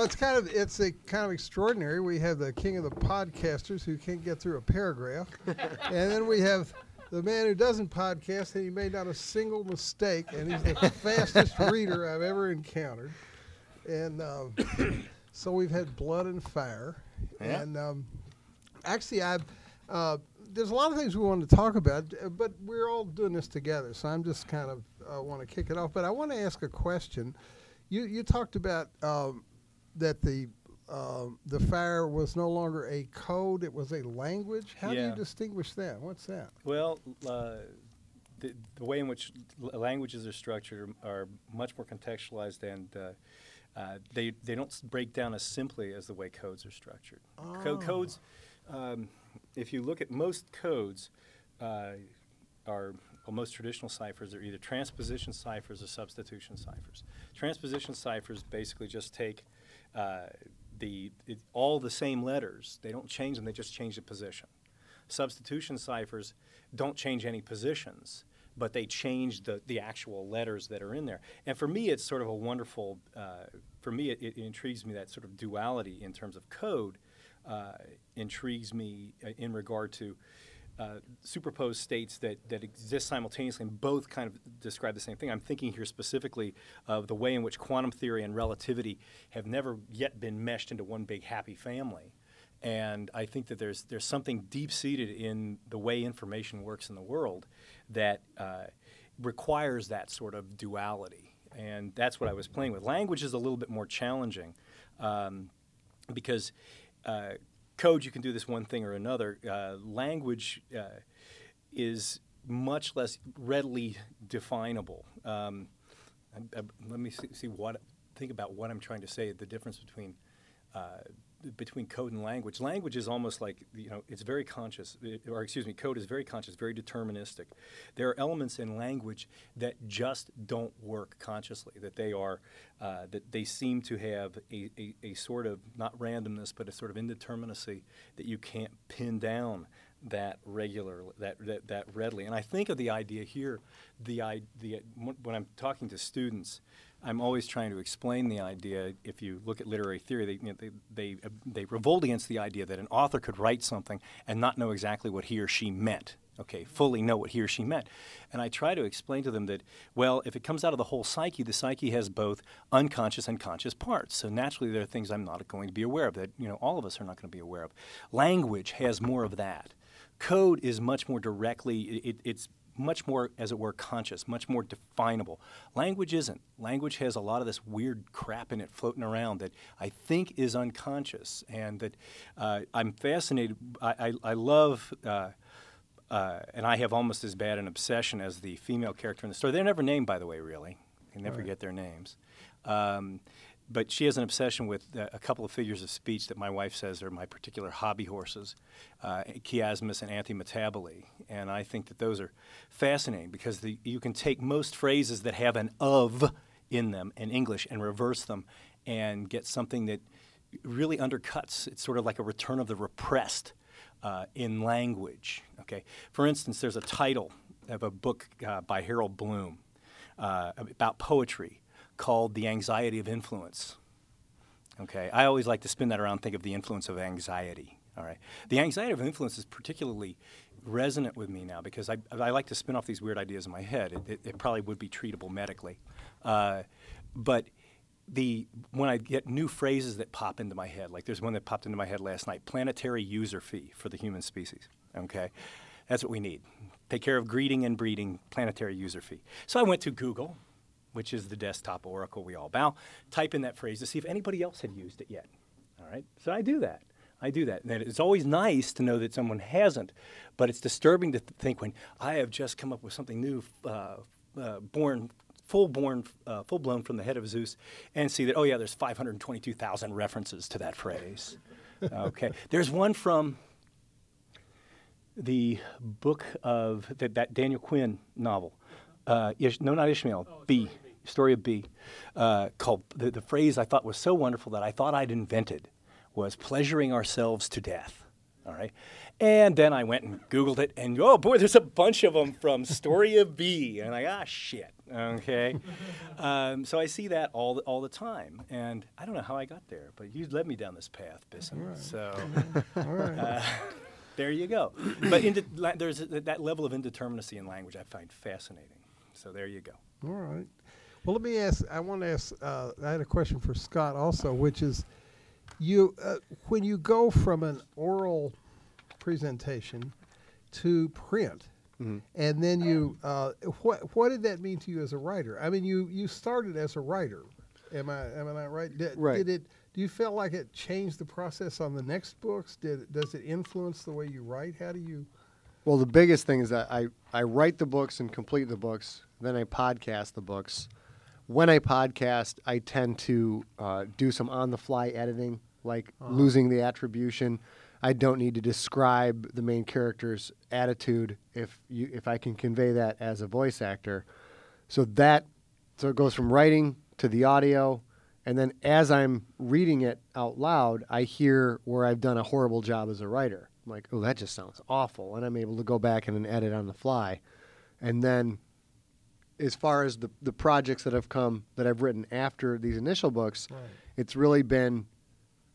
Well, it's kind of it's a kind of extraordinary. We have the king of the podcasters who can't get through a paragraph, and then we have the man who doesn't podcast and he made not a single mistake, and he's the fastest reader I've ever encountered. And um, so we've had blood and fire, Yeah. and um, actually, I've. Uh, there's a lot of things we want to talk about, uh, but we're all doing this together, so I'm just kind of uh, want to kick it off. But I want to ask a question. You you talked about um, that the um, the fire was no longer a code; it was a language. How do you distinguish that? What's that? Well, uh, the, the way in which l- languages are structured are, are much more contextualized and uh, uh, they, they don't break down as simply as the way codes are structured. Co- Oh. codes, um, if you look at most codes, uh, are well, most traditional ciphers are either transposition ciphers or substitution ciphers. Transposition ciphers basically just take uh, the it, all the same letters. They don't change them; they just change the position. Substitution ciphers don't change any positions, but they change the, the actual letters that are in there. And for me, it's sort of a wonderful, uh, for me, it, it intrigues me that sort of duality in terms of code uh, intrigues me uh, in regard to uh, superposed states that, that exist simultaneously and both kind of describe the same thing. I'm thinking here specifically of the way in which quantum theory and relativity have never yet been meshed into one big happy family. And I think that there's there's something deep seated in the way information works in the world that uh, requires that sort of duality. And that's what I was playing with. Language is a little bit more challenging um, because uh, code you can do this one thing or another. Uh, language uh, is much less readily definable. Um, I- I- let me see, see what think about what I'm trying to say. The difference between uh, between code and language. Language is almost like you know it's very conscious, it- or excuse me, code is very conscious, very deterministic. There are elements in language that just don't work consciously. That they are uh, that they seem to have a, a, a sort of not randomness, but a sort of indeterminacy that you can't pin down that regular that, that that readily. And I think of the idea here, the the when I'm talking to students, I'm always trying to explain the idea. If you look at literary theory, they, you know, they, they, they revolt against the idea that an author could write something and not know exactly what he or she meant. Okay, fully know what he or she meant. And I try to explain to them that, well, if it comes out of the whole psyche, the psyche has both unconscious and conscious parts. So naturally, there are things I'm not going to be aware of that, you know, all of us are not going to be aware of. Language has more of that. Code is much more directly, it, it's much more, as it were, conscious, much more definable. Language isn't. Language has a lot of this weird crap in it floating around that I think is unconscious, and that uh, I'm fascinated. I, I, I love. Uh, uh, and I have almost as bad an obsession as the female character in the story. They're never named, by the way, really. They never Right. get their names. Um, but she has an obsession with uh, a couple of figures of speech that my wife says are my particular hobby horses, uh, chiasmus and antimetabole. And I think that those are fascinating because the, you can take most phrases that have an of in them in English and reverse them and get something that really undercuts. It's sort of like a return of the repressed uh, in language. Okay, for instance, there's a title of a book uh, by Harold Bloom uh, about poetry called "The Anxiety of Influence." Okay, I always like to spin that around, think of the influence of anxiety. All right, the anxiety of influence is particularly resonant with me now because I, I like to spin off these weird ideas in my head. It, it, it probably would be treatable medically, uh, but the when I get new phrases that pop into my head, like there's one that popped into my head last night: planetary user fee for the human species. Okay, that's what we need. Take care of greeting and breeding, planetary user fee. So I went to Google, which is the desktop oracle we all bow. Type in that phrase to see if anybody else had used it yet. All right, so I do that. I do that. And it's always nice to know that someone hasn't, but it's disturbing to th- think when I have just come up with something new, uh, uh, born full born, uh, full blown from the head of Zeus, and see that oh yeah, there's 522,000 references to that phrase. okay, there's one from the book of that, that Daniel Quinn novel. Uh, Ish, no, not Ishmael. B. Story of B. Uh, called the, the phrase I thought was so wonderful that I thought I'd invented was pleasuring ourselves to death. All right. And then I went and Googled it, and oh boy, there's a bunch of them from Story of B. And I, ah, shit. Okay. um, so I see that all the, all the time. And I don't know how I got there, but you led me down this path, Bisson. Right. So All right. uh, there you go. But inde- la- there's a, that level of indeterminacy in language I find fascinating. So there you go. All right. Well, let me ask. I want to ask. Uh, I had a question for Scott also, which is, you uh, when you go from an oral presentation to print, and then you, uh, what what did that mean to you as a writer? I mean, you you started as a writer. Am I am I right? Did, Right. Did it? Do you feel like it changed the process on the next books? Did it, does it influence the way you write? How do you? Well, the biggest thing is that I, I write the books and complete the books, then I podcast the books. When I podcast, I tend to uh, do some on the fly editing, like losing the attribution. I don't need to describe the main character's attitude if you if I can convey that as a voice actor. So that so it goes from writing to the audio, and then as I'm reading it out loud, I hear where I've done a horrible job as a writer. I'm like, oh, that just sounds awful, and I'm able to go back and edit on the fly. And then, as far as the the projects that have come that I've written after these initial books, Right. it's really been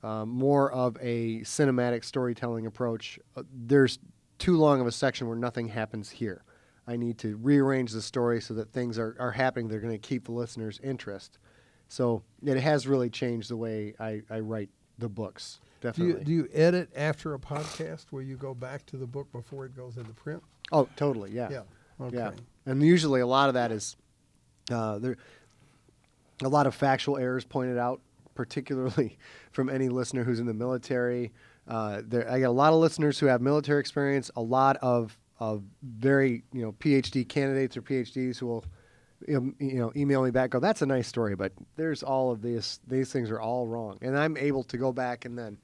um, more of a cinematic storytelling approach. Uh, there's too long of a section where nothing happens here. I need to rearrange the story so that things are, are happening. They're going to keep the listener's interest. So it has really changed the way I, I write the books. Do Definitely. you, do you edit after a podcast where you go back to the book before it goes into print? oh, totally. Yeah. Yeah. Okay. Yeah. And usually a lot of that is uh, there. A lot of factual errors pointed out, particularly from any listener who's in the military. Uh, there, I get a lot of listeners who have military experience. A lot of of very you know PhD candidates or PhDs who will you know, email me back. Go, that's a nice story, but there's all of these these things are all wrong, and I'm able to go back and then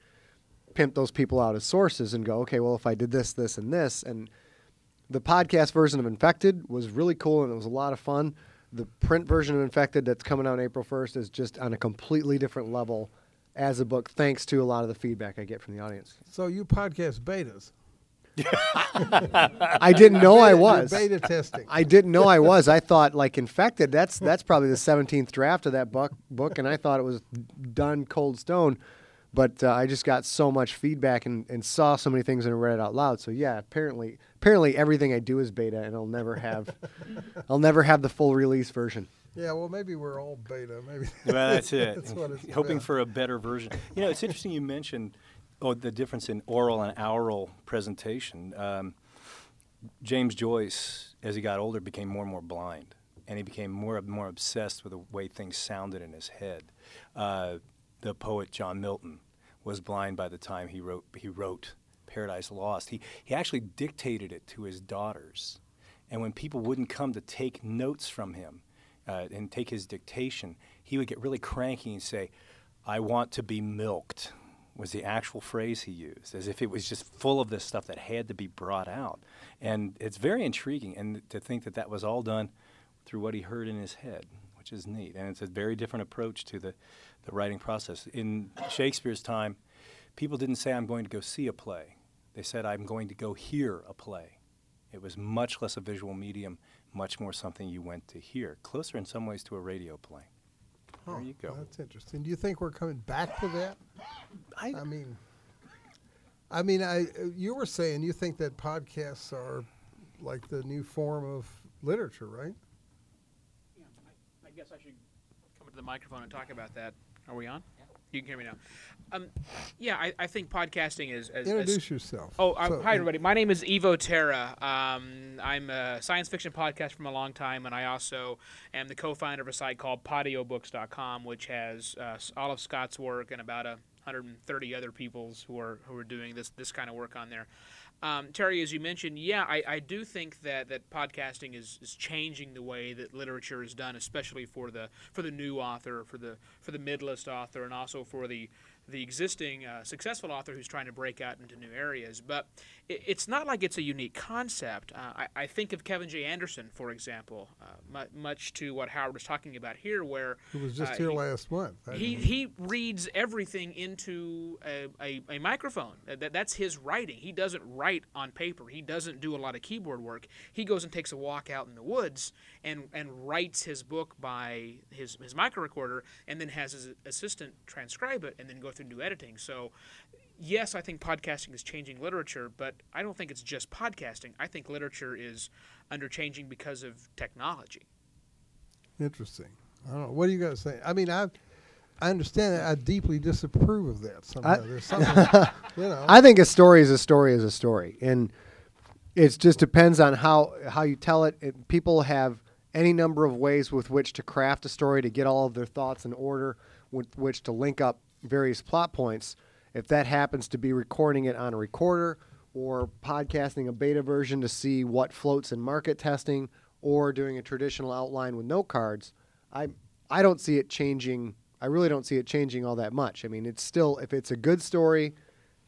pimp those people out as sources and go, okay, well if I did this, this, and this, and the podcast version of Infected was really cool and it was a lot of fun. The print version of Infected that's coming out April 1st is just on a completely different level as a book, thanks to a lot of the feedback I get from the audience. So you podcast betas. I didn't know I You're was. beta testing. I didn't know I was. I thought like Infected. That's that's probably the 17th draft of that book book, and I thought it was done cold stone. But uh, I just got so much feedback and, and saw so many things and read it out loud. So yeah, apparently apparently everything I do is beta, and I'll never have I'll never have the full release version. yeah, well, maybe we're all beta. Maybe Well, that's it. That's what it's Hoping about. for a better version. You know, it's interesting you mentioned oh, the difference in oral and oral presentation. Um, James Joyce, as he got older, became more and more blind, and he became more and more obsessed with the way things sounded in his head. Uh, the poet John Milton was blind by the time he wrote he wrote Paradise Lost. He he actually dictated it to his daughters, and when people wouldn't come to take notes from him uh, and take his dictation, he would get really cranky and say, "I want to be milked." Was the actual phrase he used, as if it was just full of this stuff that had to be brought out, and it's very intriguing. And to think that that was all done through what he heard in his head, which is neat. And it's a very different approach to the, the writing process. In Shakespeare's time, people didn't say, I'm going to go see a play. They said, I'm going to go hear a play. It was much less a visual medium, much more something you went to hear, closer in some ways to a radio play. There you go. That's interesting. Do you think we're coming back to that? I, I mean, I mean, I you were saying you think that podcasts are like the new form of literature, right? Yeah, I, I guess I should come to the microphone and talk about that. Are we on? You can hear me now. Um, yeah, I, I think podcasting is. As, as- Introduce yourself. Oh, uh, So, hi everybody. My name is Evo Terra. Um, I'm a science fiction podcast from a long time, and I also am the co-founder of a site called PodioBooks.com, which has uh, all of Scott's work and about a 130 other people's who are who are doing this this kind of work on there. Um, Terry, as you mentioned, yeah, I, I do think that, that podcasting is, is changing the way that literature is done, especially for the for the new author, for the for the mid-list author, and also for the the existing uh, successful author who's trying to break out into new areas. But it, it's not like it's a unique concept. Uh, I, I, think of Kevin J. Anderson, for example, uh, much to what Howard was talking about here, where he was just uh, here he, last month. He he reads everything into a, a, a microphone. That, that's his writing. He doesn't write on paper. He doesn't do a lot of keyboard work. He goes and takes a walk out in the woods and and writes his book by his his micro recorder, and then has his assistant transcribe it, and then go through new editing. So, yes, I think podcasting is changing literature, but I don't think it's just podcasting. I think literature is under changing because of technology. Interesting. I don't know. What are you going to say? I mean, I I understand that. I deeply disapprove of that. Somehow. I, There's something, you know. I think a story is a story is a story, and it just depends on how how you tell it. it. People have any number of ways with which to craft a story to get all of their thoughts in order, with which to link up various plot points. If that happens to be recording it on a recorder or podcasting a beta version to see what floats in market testing or doing a traditional outline with note cards, I I don't see it changing. I really don't see it changing all that much. I mean, it's still if it's a good story,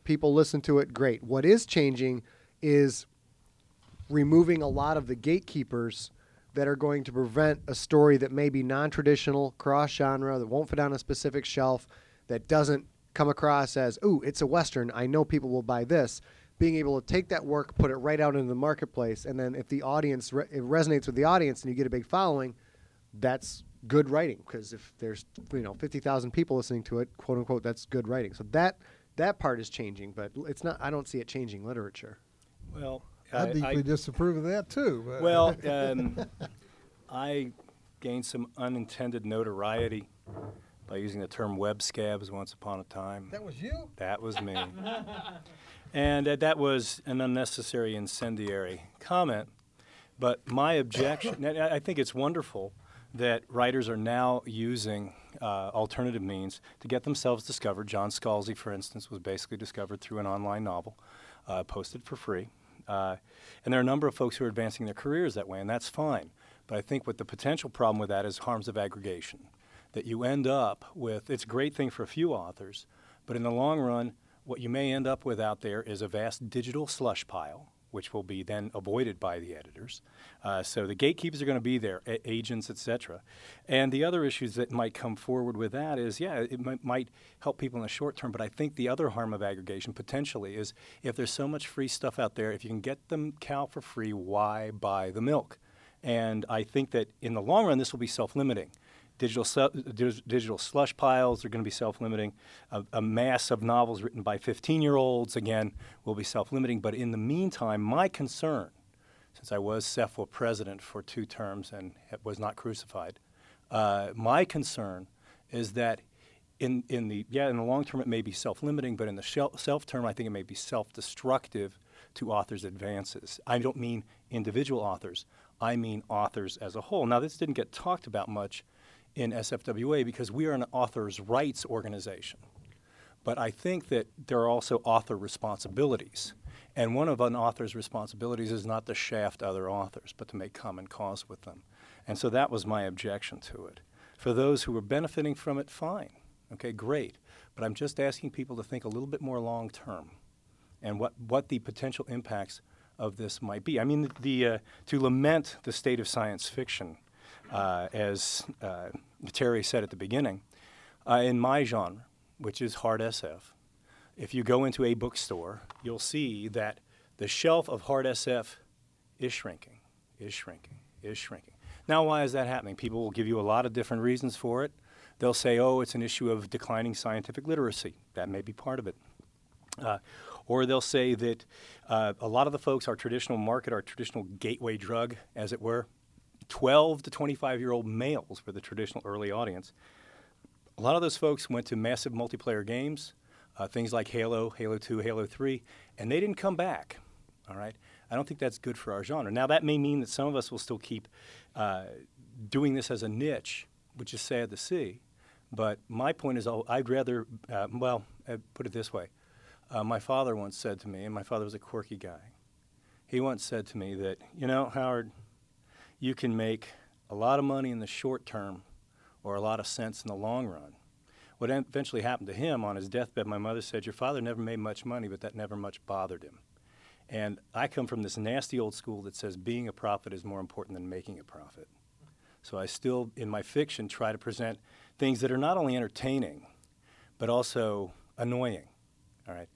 people listen to it, great. What is changing is removing a lot of the gatekeepers that are going to prevent a story that may be non-traditional, cross-genre, that won't fit on a specific shelf, that doesn't come across as, ooh, it's a Western. I know people will buy this. Being able to take that work, put it right out into the marketplace, and then if the audience re- it resonates with the audience and you get a big following, that's good writing. Because if there's you know fifty thousand people listening to it, quote unquote, that's good writing. So that that part is changing, but it's not. I don't see it changing literature. Well, I, deeply I, disapprove of that too. Well, um, I gained some unintended notoriety by using the term web scabs once upon a time. That was you? That was me. and uh, that was an unnecessary incendiary comment. But my objection, I think it's wonderful that writers are now using uh, alternative means to get themselves discovered. John Scalzi, for instance, was basically discovered through an online novel uh, posted for free. Uh, and there are a number of folks who are advancing their careers that way, and that's fine. But I think what the potential problem with that is harms of aggregation that you end up with it's a great thing for a few authors, but in the long run, what you may end up with out there is a vast digital slush pile, which will be then avoided by the editors. Uh, so the gatekeepers are going to be there, a- agents, etc. And the other issues that might come forward with that is, yeah, it might, might help people in the short term, but I think the other harm of aggregation potentially is if there's so much free stuff out there, if you can get them cow for free, why buy the milk? And I think that in the long run, this will be self-limiting. Digital, digital slush piles are going to be self limiting. A, a, mass of novels written by 15 year olds, again, will be self limiting. But in the meantime, my concern, since I was SFWA president for two terms and was not crucified, uh, my concern is that in, in the yeah in the long term it may be self-limiting, but in the self term I think it may be self-destructive to authors' advances. I don't mean individual authors. I mean authors as a whole. Now this didn't get talked about much in SFWA because we are an author's rights organization. But I think that there are also author responsibilities. And one of an author's responsibilities is not to shaft other authors, but to make common cause with them. And so that was my objection to it. For those who were benefiting from it, fine. Okay, great. But I'm just asking people to think a little bit more long term and what, what the potential impacts of this might be. I mean, the, uh, to lament the state of science fiction as uh, Terry said at the beginning, uh, in my genre, which is hard SF, if you go into a bookstore, you'll see that the shelf of hard SF is shrinking, is shrinking, is shrinking. Now, why is that happening? People will give you a lot of different reasons for it. They'll say, oh, it's an issue of declining scientific literacy. That may be part of it. Uh, or they'll say that uh, a lot of the folks, our traditional market, our traditional gateway drug, as it were, 12 to 25 year old males were the traditional early audience. A lot of those folks went to massive multiplayer games, uh, things like Halo, Halo 2, Halo 3, and they didn't come back. All right? I don't think that's good for our genre. Now, that may mean that some of us will still keep uh, doing this as a niche, which is sad to see. But my point is, I'd rather, uh, well, uh, put it this way Uh, my father once said to me, and my father was a quirky guy. He once said to me that, you know, Howard, you can make a lot of money in the short term or a lot of sense in the long run. What eventually happened to him on his deathbed, my mother said, Your father never made much money, but that never much bothered him. And I come from this nasty old school that says being a prophet is more important than making a profit. So I still, in my fiction, try to present things that are not only entertaining, but also annoying. All right.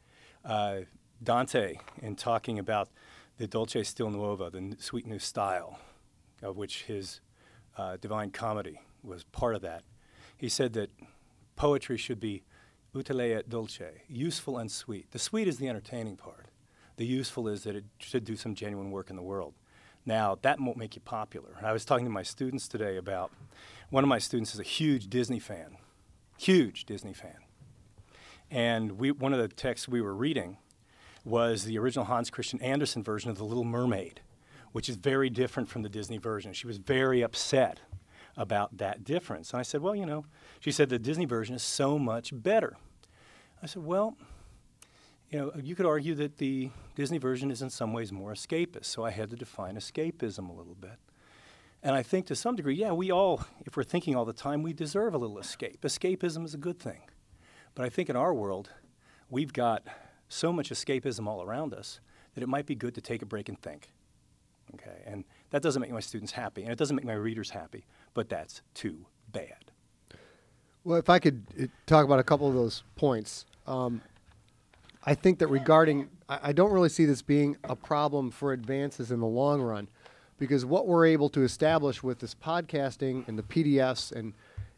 Uh, Dante, in talking about the Dolce Stil Nuova, the sweet new style, of which his uh, Divine Comedy was part of that, he said that poetry should be utile et dulce, useful and sweet. The sweet is the entertaining part. The useful is that it should do some genuine work in the world. Now, that won't make you popular. I was talking to my students today about one of my students is a huge Disney fan, huge Disney fan. And we, one of the texts we were reading was the original Hans Christian Andersen version of The Little Mermaid, which is very different from the Disney version. She was very upset about that difference. And I said, Well, you know, she said the Disney version is so much better. I said, Well, you know, you could argue that the Disney version is in some ways more escapist. So I had to define escapism a little bit. And I think to some degree, yeah, we all, if we're thinking all the time, we deserve a little escape. Escapism is a good thing. But I think in our world, we've got so much escapism all around us that it might be good to take a break and think. Okay, and that doesn't make my students happy, and it doesn't make my readers happy, but that's too bad. Well, if I could uh, talk about a couple of those points, um, I think that regarding, I, don't really see this being a problem for advances in the long run, because what we're able to establish with this podcasting and the PDFs and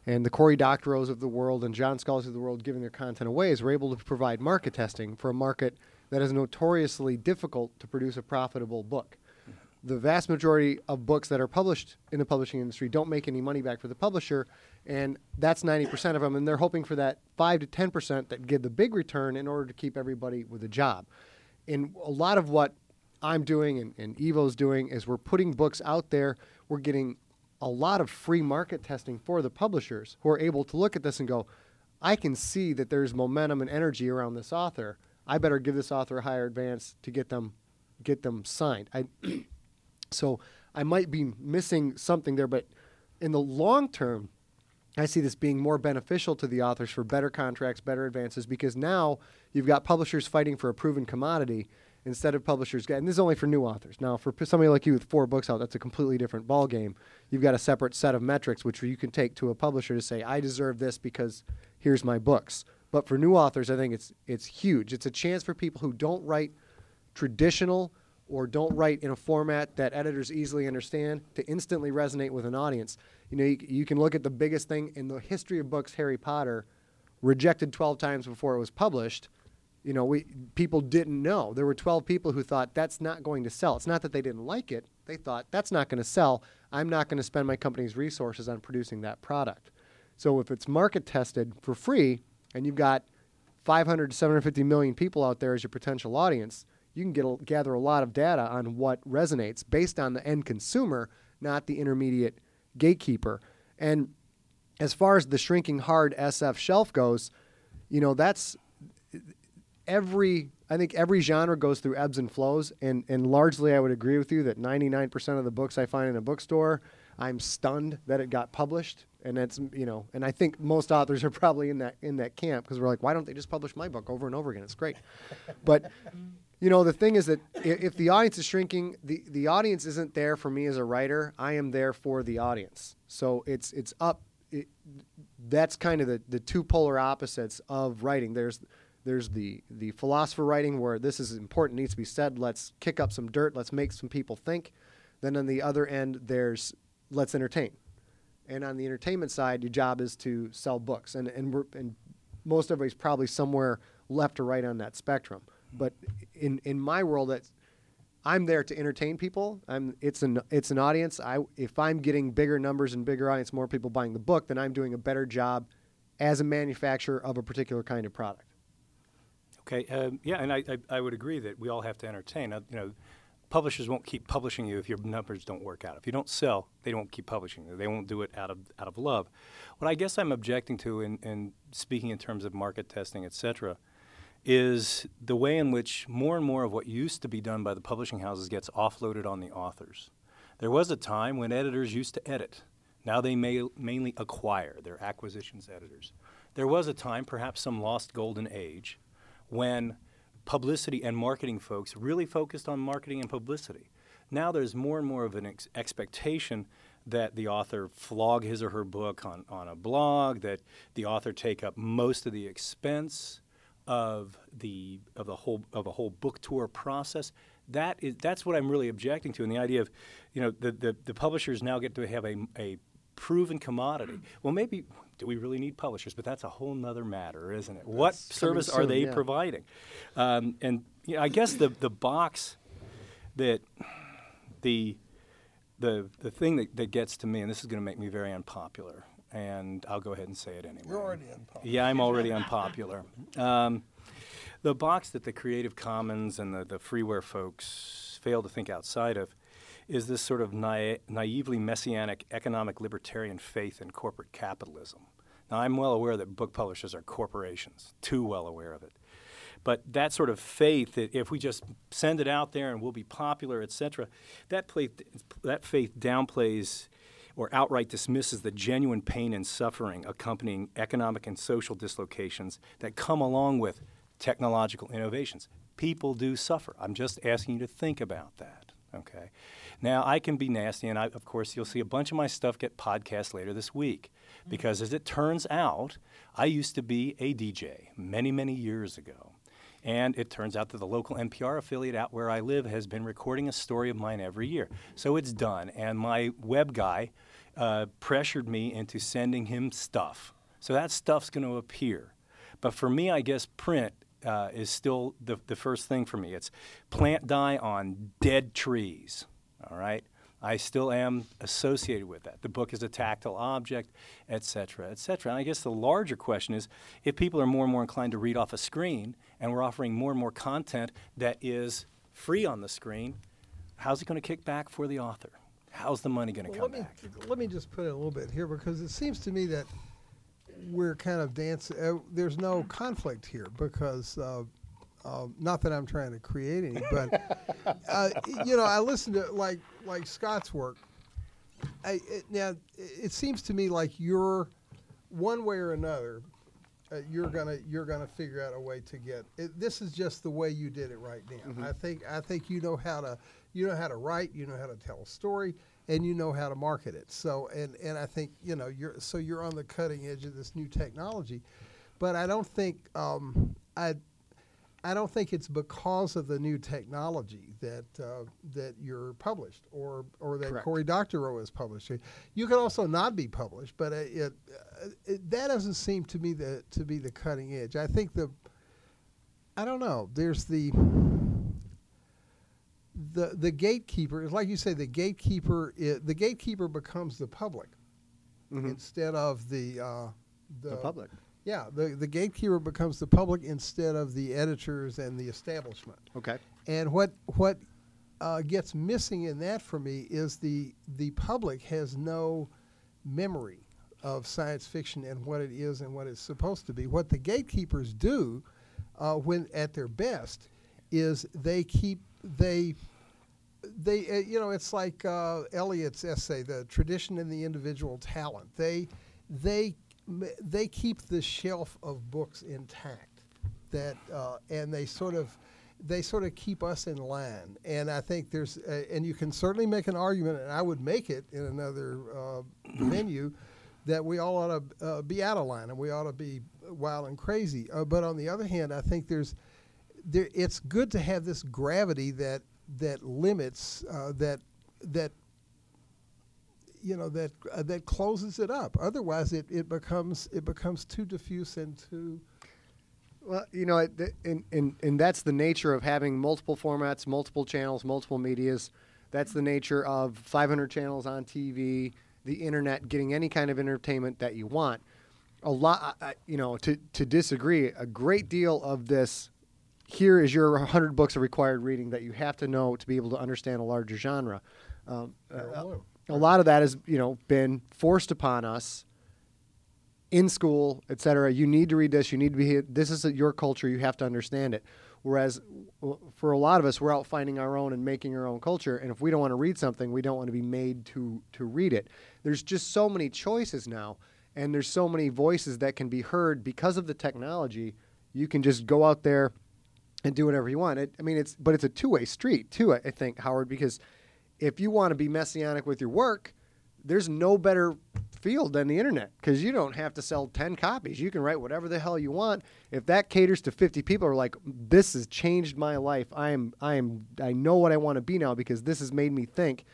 and the Cory Doctorow's of the world and John Scalzis of the world giving their content away is we're able to provide market testing for a market that is notoriously difficult to produce a profitable book the vast majority of books that are published in the publishing industry don't make any money back for the publisher, and that's 90% of them. And they're hoping for that 5 to 10% that give the big return in order to keep everybody with a job. And a lot of what I'm doing and, and Evo's doing is we're putting books out there. We're getting a lot of free market testing for the publishers who are able to look at this and go, I can see that there's momentum and energy around this author. I better give this author a higher advance to get them get them signed. I So I might be missing something there, but in the long term, I see this being more beneficial to the authors for better contracts, better advances, because now you've got publishers fighting for a proven commodity instead of publishers. And this is only for new authors. Now, for somebody like you with four books out, that's a completely different ballgame. You've got a separate set of metrics which you can take to a publisher to say, I deserve this because here's my books. But for new authors, I think it's it's huge. It's a chance for people who don't write traditional or don't write in a format that editors easily understand to instantly resonate with an audience. You know, you, you, can look at the biggest thing in the history of books, Harry Potter, rejected 12 times before it was published. You know, we people didn't know. There were 12 people who thought that's not going to sell. It's not that they didn't like it. They thought that's not going to sell. I'm not going to spend my company's resources on producing that product. So if it's market tested for free and you've got 500 to 750 million people out there as your potential audience, you can get a, gather a lot of data on what resonates based on the end consumer, not the intermediate gatekeeper. And as far as the shrinking hard SF shelf goes, you know, that's every I think every genre goes through ebbs and flows and and largely I would agree with you that 99% of the books I find in a bookstore, I'm stunned that it got published and that's you know, and I think most authors are probably in that in that camp because we're like why don't they just publish my book over and over again? It's great. but you know, the thing is that if the audience is shrinking, the, the audience isn't there for me as a writer. I am there for the audience. So it's it's up. It, that's kind of the, the two polar opposites of writing. There's there's the the philosopher writing where this is important, needs to be said. Let's kick up some dirt. Let's make some people think. Then on the other end, there's let's entertain. And on the entertainment side, your job is to sell books. And and we're, and most everybody's probably somewhere left or right on that spectrum. But in in my world, that's I'm there to entertain people. I'm it's an it's an audience. I if I'm getting bigger numbers and bigger audience, more people buying the book, then I'm doing a better job as a manufacturer of a particular kind of product. Okay, um, yeah, and I, I, I would agree that we all have to entertain. Uh, you know, publishers won't keep publishing you if your numbers don't work out. If you don't sell, they don't keep publishing you. They won't do it out of out of love. What I guess I'm objecting to in, in speaking in terms of market testing, et cetera, is the way in which more and more of what used to be done by the publishing houses gets offloaded on the authors. There was a time when editors used to edit. Now they may mainly acquire, they're acquisitions editors. There was a time, perhaps some lost golden age, when publicity and marketing folks really focused on marketing and publicity. Now there's more and more of an ex- expectation that the author flog his or her book on, on a blog, that the author take up most of the expense of the of the whole of a whole book tour process. That is that's what I'm really objecting to, and the idea of, you know, the the, the publishers now get to have a, a proven commodity. Well, maybe do we really need publishers? But that's a whole nother matter, isn't it? what service are they yeah. providing? Um, and you know, I guess the the box that the the the thing that, that gets to me, and this is going to make me very unpopular, and I'll go ahead and say it anyway. You're already unpopular. Yeah, I'm already unpopular. Um, the box that the Creative Commons and the, the freeware folks fail to think outside of is this sort of naive, naively messianic economic libertarian faith in corporate capitalism. Now, I'm well aware that book publishers are corporations, too well aware of it. But that sort of faith that if we just send it out there and we'll be popular, et cetera, that, play, that faith downplays or outright dismisses the genuine pain and suffering accompanying economic and social dislocations that come along with technological innovations. People do suffer. I'm just asking you to think about that. Okay. Now I can be nasty, and I, of course you'll see a bunch of my stuff get podcast later this week, mm. because as it turns out, I used to be a DJ many many years ago, and it turns out that the local NPR affiliate out where I live has been recording a story of mine every year. So it's done, and my web guy uh, pressured me into sending him stuff. So that stuff's going to appear. But for me, I guess print uh, is still the, the first thing for me. It's plant dye on dead trees. All right? I still am associated with that. The book is a tactile object, et cetera, et cetera. And I guess the larger question is if people are more and more inclined to read off a screen and we're offering more and more content that is free on the screen, how's it going to kick back for the author? How's the money going to Well, come let me back? let me just put it a little bit here because it seems to me that we're kind of dancing. Uh, there's no conflict here because uh, uh, not that I'm trying to create any, but uh, you know, I listen to like like Scott's work. I, it, now it seems to me like you're one way or another. Uh, you're gonna you're gonna figure out a way to get it, this is just the way you did it right now. I think I think you know how to you know how to write, you know how to tell a story, and you know how to market it. So and and I think you know you're so you're on the cutting edge of this new technology, but I don't think um, I I don't think it's because of the new technology that uh, that you're published or or that Correct. Cory Doctorow is published. You can also not be published, but it, it, it that doesn't seem to me the to be the cutting edge. I think the I don't know. There's the the the gatekeeper. Is like you say, the gatekeeper. i the gatekeeper becomes the public Mhm. instead of the uh, the public. yeah, the, the gatekeeper becomes the public instead of the editors and the establishment. Okay. And what what uh, gets missing in that for me is the the public has no memory of science fiction and what it is and what it's supposed to be. What the gatekeepers do, uh, when at their best, is they keep they they uh, you know it's like uh, Eliot's essay, the tradition and the individual talent. They they they keep the shelf of books intact. That uh, and they sort of they sort of keep us in line. And I think there's uh, and you can certainly make an argument, and I would make it in another uh, venue. That we all ought to uh, be out of line and we ought to be wild and crazy. Uh, but on the other hand, I think there's there, it's good to have this gravity that that limits uh, that that you know that uh, that closes it up. Otherwise, it, it becomes it becomes too diffuse and too Well, you know, it, th- and, and, and that's the nature of having multiple formats, multiple channels, multiple medias. That's the nature of 500 channels on TV, the internet, getting any kind of entertainment that you want. A lot, I- I- you know, to, to disagree, a great deal of this here is your 100 books of required reading that you have to know to be able to understand a larger genre. Um, uh, a lot of that has, you know, been forced upon us in school, etc. You need to read this. You need to be. This is your culture. You have to understand it. Whereas for a lot of us, we're out finding our own and making our own culture. And if we don't want to read something, we don't want to be made to to read it. There's just so many choices now, and there's so many voices that can be heard because of the technology. You can just go out there and do whatever you want. It, I mean, it's but it's a two way street too. I, I think Howard because if you want to be messianic with your work, there's no better field than the internet because you don't have to sell 10 copies. You can write whatever the hell you want. If that caters to 50 people are like, this has changed my life. I am, I am, I know what I want to be now because this has made me think.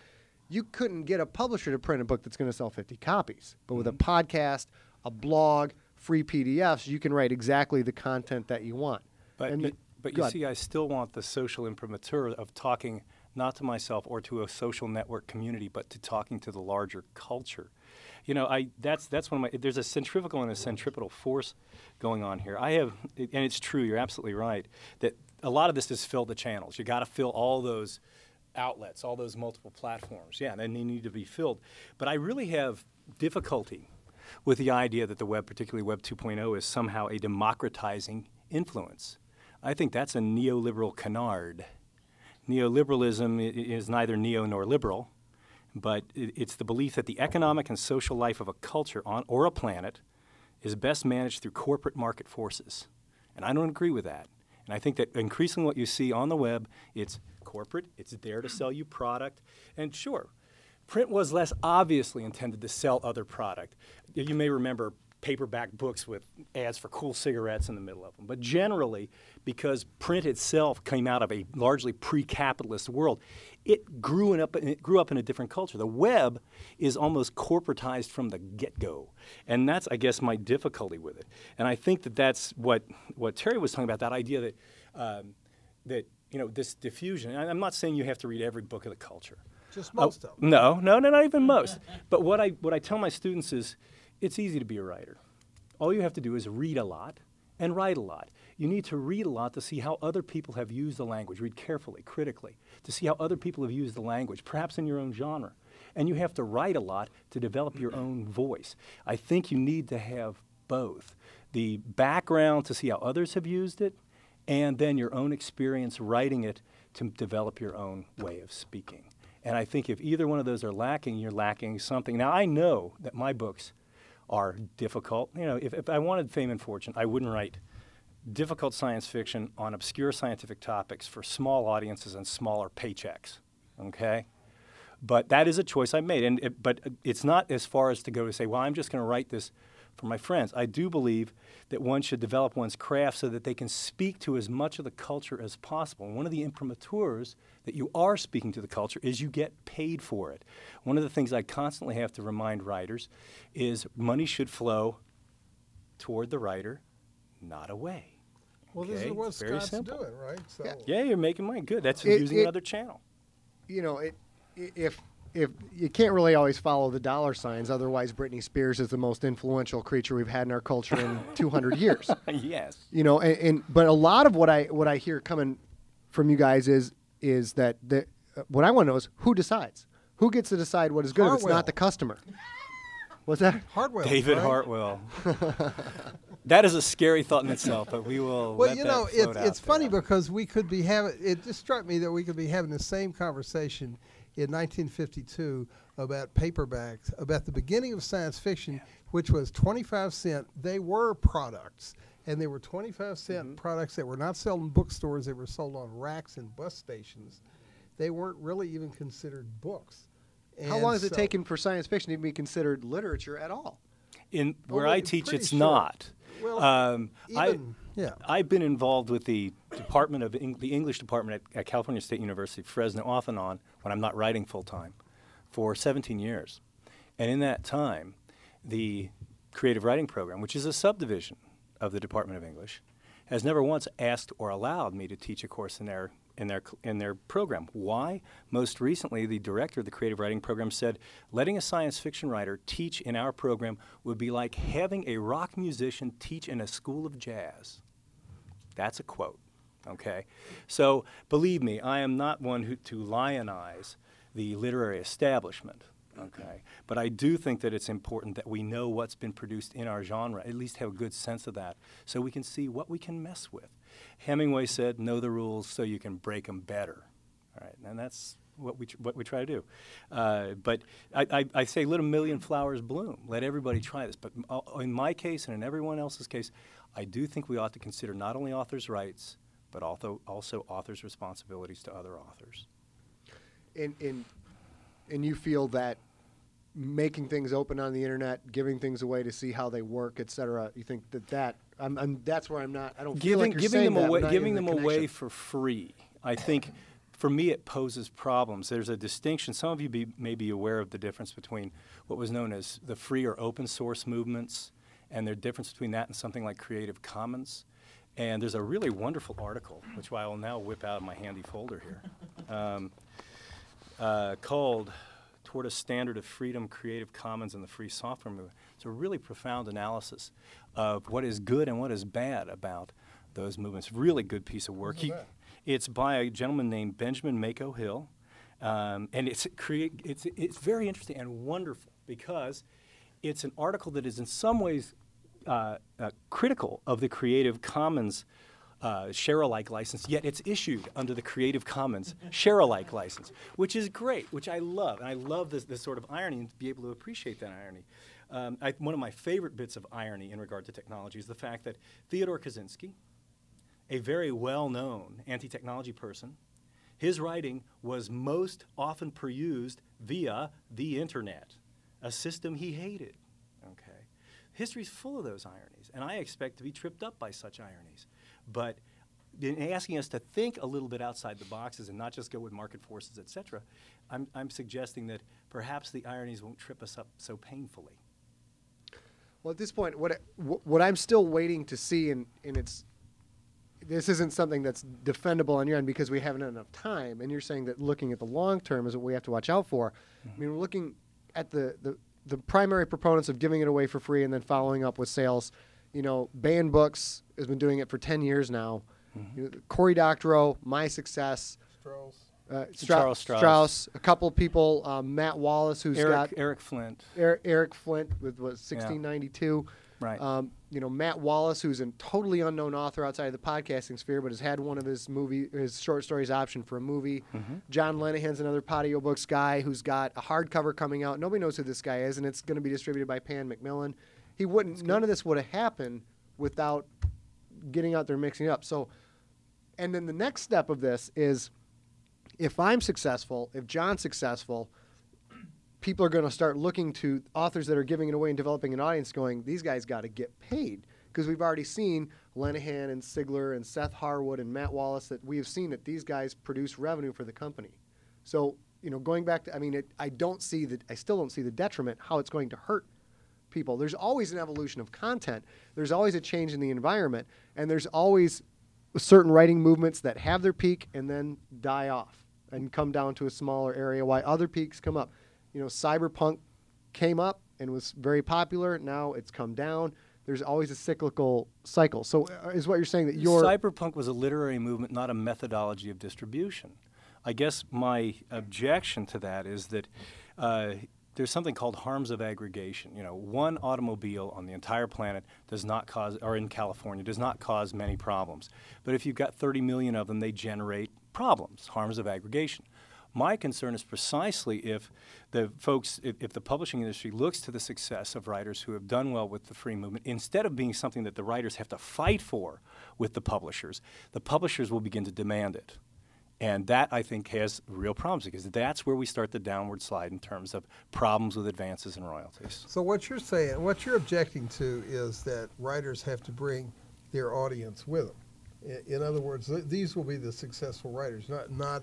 You couldn't get a publisher to print a book that's going to sell 50 copies. But with mm-hmm. a podcast, a blog, free PDFs, you can write exactly the content that you want. But, and you, but you see, I still want the social imprimatur of talking not to myself or to a social network community, but to talking to the larger culture you know, I that's that's one of my. There's a centrifugal and a centripetal force going on here. I have, and it's true. You're absolutely right that a lot of this is fill the channels. You got to fill all those outlets, all those multiple platforms. Yeah, and they need to be filled. But I really have difficulty with the idea that the web, particularly Web 2.0, is somehow a democratizing influence. I think that's a neoliberal canard. Neoliberalism is neither neo nor liberal but it's the belief that the economic and social life of a culture on, or a planet is best managed through corporate market forces. And I don't agree with that. And I think that increasingly what you see on the web, it's corporate, it's there to sell you product. And sure, print was less obviously intended to sell other product. You may remember paperback books with ads for cool cigarettes in the middle of them. But generally, because print itself came out of a largely pre-capitalist world, it grew up it grew up in a different culture. The web is almost corporatized from the get-go, and that's I guess my difficulty with it. And I think that that's what what Terry was talking about that idea that um, that you know this diffusion. I'm not saying you have to read every book of the culture. Just most of them. No, no, no, not even most. but what I what I tell my students is it's easy to be a writer. All you have to do is read a lot and write a lot. You need to read a lot to see how other people have used the language. Read carefully, critically, to see how other people have used the language, perhaps in your own genre. And you have to write a lot to develop your mm-hmm. own voice. I think you need to have both the background to see how others have used it, and then your own experience writing it to develop your own way of speaking. And I think if either one of those are lacking, you're lacking something. Now, I know that my books are difficult. You know, if, if I wanted fame and fortune, I wouldn't write difficult science fiction on obscure scientific topics for small audiences and smaller paychecks. Okay? But that is a choice I made. And it, but it's not as far as to go to say, well, I'm just going to write this for my friends. I do believe that one should develop one's craft so that they can speak to as much of the culture as possible. And one of the imprimaturs that you are speaking to the culture is you get paid for it. One of the things I constantly have to remind writers is money should flow toward the writer, not away. Well, okay? this is what Very Scott's simple. doing, right? So yeah. yeah, you're making money. Good. That's it, using it, another channel. You know, it, if if you can't really always follow the dollar signs, otherwise Britney Spears is the most influential creature we've had in our culture in 200 years. yes. You know, and, and, but a lot of what I what I hear coming from you guys is is that the, uh, what I want to know is who decides, who gets to decide what is good. Hartwell. If it's not the customer. What's that? Hartwell. David right? Hartwell. that is a scary thought in itself, but we will. Well, you know, it, it's funny because we could be having. It just struck me that we could be having the same conversation in 1952 about paperbacks, about the beginning of science fiction, yeah. which was 25 cent. They were products, and they were 25 cent mm-hmm. products that were not sold in bookstores. They were sold on racks and bus stations. They weren't really even considered books. And How long has so it taken for science fiction to be considered literature at all? In where I teach, it's short. not. Well, um, even, I, yeah. I've been involved with the Department of Eng- the English Department at, at, California State University, Fresno, off and on when I'm not writing full time, for 17 years, and in that time, the creative writing program, which is a subdivision of the Department of English, has never once asked or allowed me to teach a course in their in their in their program. Why? Most recently, the director of the creative writing program said, "Letting a science fiction writer teach in our program would be like having a rock musician teach in a school of jazz." That's a quote. Okay, so believe me, I am not one who, to lionize the literary establishment. Okay, but I do think that it's important that we know what's been produced in our genre, at least have a good sense of that, so we can see what we can mess with. Hemingway said, "Know the rules so you can break them better." All right, and that's what we what we try to do. Uh, but I, I, I say, let a million flowers bloom. Let everybody try this. But uh, in my case and in everyone else's case, I do think we ought to consider not only authors' rights, but also also authors' responsibilities to other authors. and and and you feel that making things open on the internet, giving things away to see how they work, et cetera. You think that that I'm, I'm that's where I'm not. I don't feel giving like giving them away giving them the away for free. I think for me it poses problems. There's a distinction. Some of you be, may be aware of the difference between what was known as the free or open source movements, and the difference between that and something like Creative Commons. And there's a really wonderful article, which I will now whip out of my handy folder here, um, uh, called Toward a Standard of Freedom, Creative Commons, and the Free Software Movement. It's a really profound analysis of what is good and what is bad about those movements. Really good piece of work. He- it's by a gentleman named Benjamin Mako Hill. Um, and it's, create, it's, it's very interesting and wonderful because it's an article that is in some ways uh, uh, critical of the Creative Commons uh, share-alike license, yet it's issued under the Creative Commons share-alike license, which is great, which I love. And I love this, this sort of irony and to be able to appreciate that irony. Um, I, one of my favorite bits of irony in regard to technology is the fact that Theodore Kaczynski, a very well known anti technology person, his writing was most often perused via the internet, a system he hated. Okay. History's full of those ironies, and I expect to be tripped up by such ironies. But in asking us to think a little bit outside the boxes and not just go with market forces, et cetera, I'm, I'm suggesting that perhaps the ironies won't trip us up so painfully. Well, at this point, what what I'm still waiting to see, and and it's this isn't something that's defendable on your end because we haven't had enough time. And you're saying that looking at the long term is what we have to watch out for. I mm-hmm. mean, we're looking at the, the the primary proponents of giving it away for free and then following up with sales. You know, Baen Books has been doing it for 10 years now. Mm-hmm. You know, Cory Doctorow, My Success, Stross. Uh, Charles Stross. a couple of people, um, Matt Wallace, who's Eric, got Eric Flint. Eric, Eric Flint with what 1692. Right. Um, you know Matt Wallace, who's a totally unknown author outside of the podcasting sphere, but has had one of his movie, his short stories optioned for a movie. Mm-hmm. John Lenahan's another Podiobooks guy who's got a hardcover coming out. Nobody knows who this guy is, and it's going to be distributed by Pan Macmillan. He wouldn't. None of this would have happened without getting out there mixing it up. So, and then the next step of this is, if I'm successful, if John's successful, people are going to start looking to authors that are giving it away and developing an audience going these guys got to get paid. Because we've already seen lenahan and sigler and seth harwood and matt wallace that we have seen that these guys produce revenue for the company. So you know going back to i mean it, i don't see that i still don't see the detriment how it's going to hurt people. There's always an evolution of content. There's always a change in the environment. And there's always certain writing movements that have their peak and then die off and come down to a smaller area while other peaks come up you know, cyberpunk came up and was very popular. Now it's come down. There's always a cyclical cycle. So, uh, is what you're saying that your Cyberpunk was a literary movement, not a methodology of distribution. I guess my objection to that is that uh, there's something called harms of aggregation. You know, one automobile on the entire planet does not cause, or in California, does not cause many problems. But if you've got 30 million of them, they generate problems, harms of aggregation. My concern is precisely if the folks, if, if the publishing industry looks to the success of writers who have done well with the free movement, instead of being something that the writers have to fight for with the publishers, the publishers will begin to demand it. And that, I think, has real problems because that's where we start the downward slide in terms of problems with advances in royalties. So what you're saying, what you're objecting to is that writers have to bring their audience with them. I- In other words, th- these will be the successful writers, not not.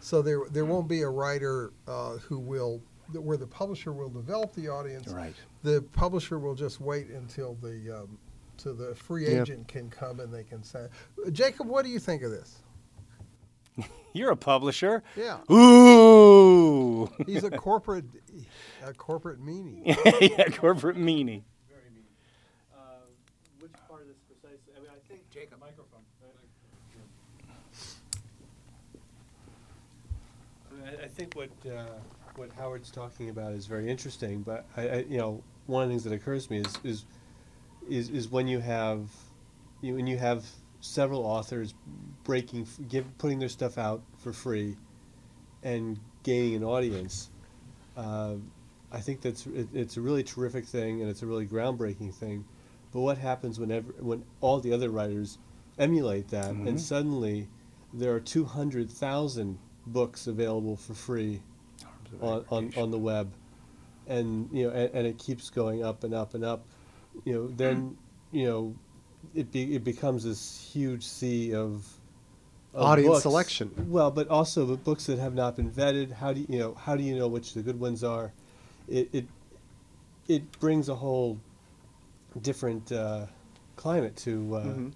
So there there won't be a writer uh, who will where the publisher will develop the audience. Right. The publisher will just wait until the um, to the free Yeah. agent can come and they can sign. Jacob, what do you think of this? You're a publisher. Yeah. Ooh. He's a corporate a corporate meanie. yeah, corporate meanie. Very mean. Uh, which part of this precisely? I mean, I think Jacob microphone. I, I think what uh, what Howard's talking about is very interesting, but I, I, you know, one of the things that occurs to me is is is, is when you have you when you have several authors breaking give putting their stuff out for free and gaining an audience. Uh, I think that's it, it's a really terrific thing and it's a really groundbreaking thing. But what happens whenever when all the other writers emulate that and suddenly there are two hundred thousand books available for free on, on, on the web and you know and, and it keeps going up and up and up you know then you know it be, it becomes this huge sea of, of Audience books. selection. well but also the books that have not been vetted how do you, you know how do you know which the good ones are it it, it brings a whole different uh, climate to, uh, Mhm.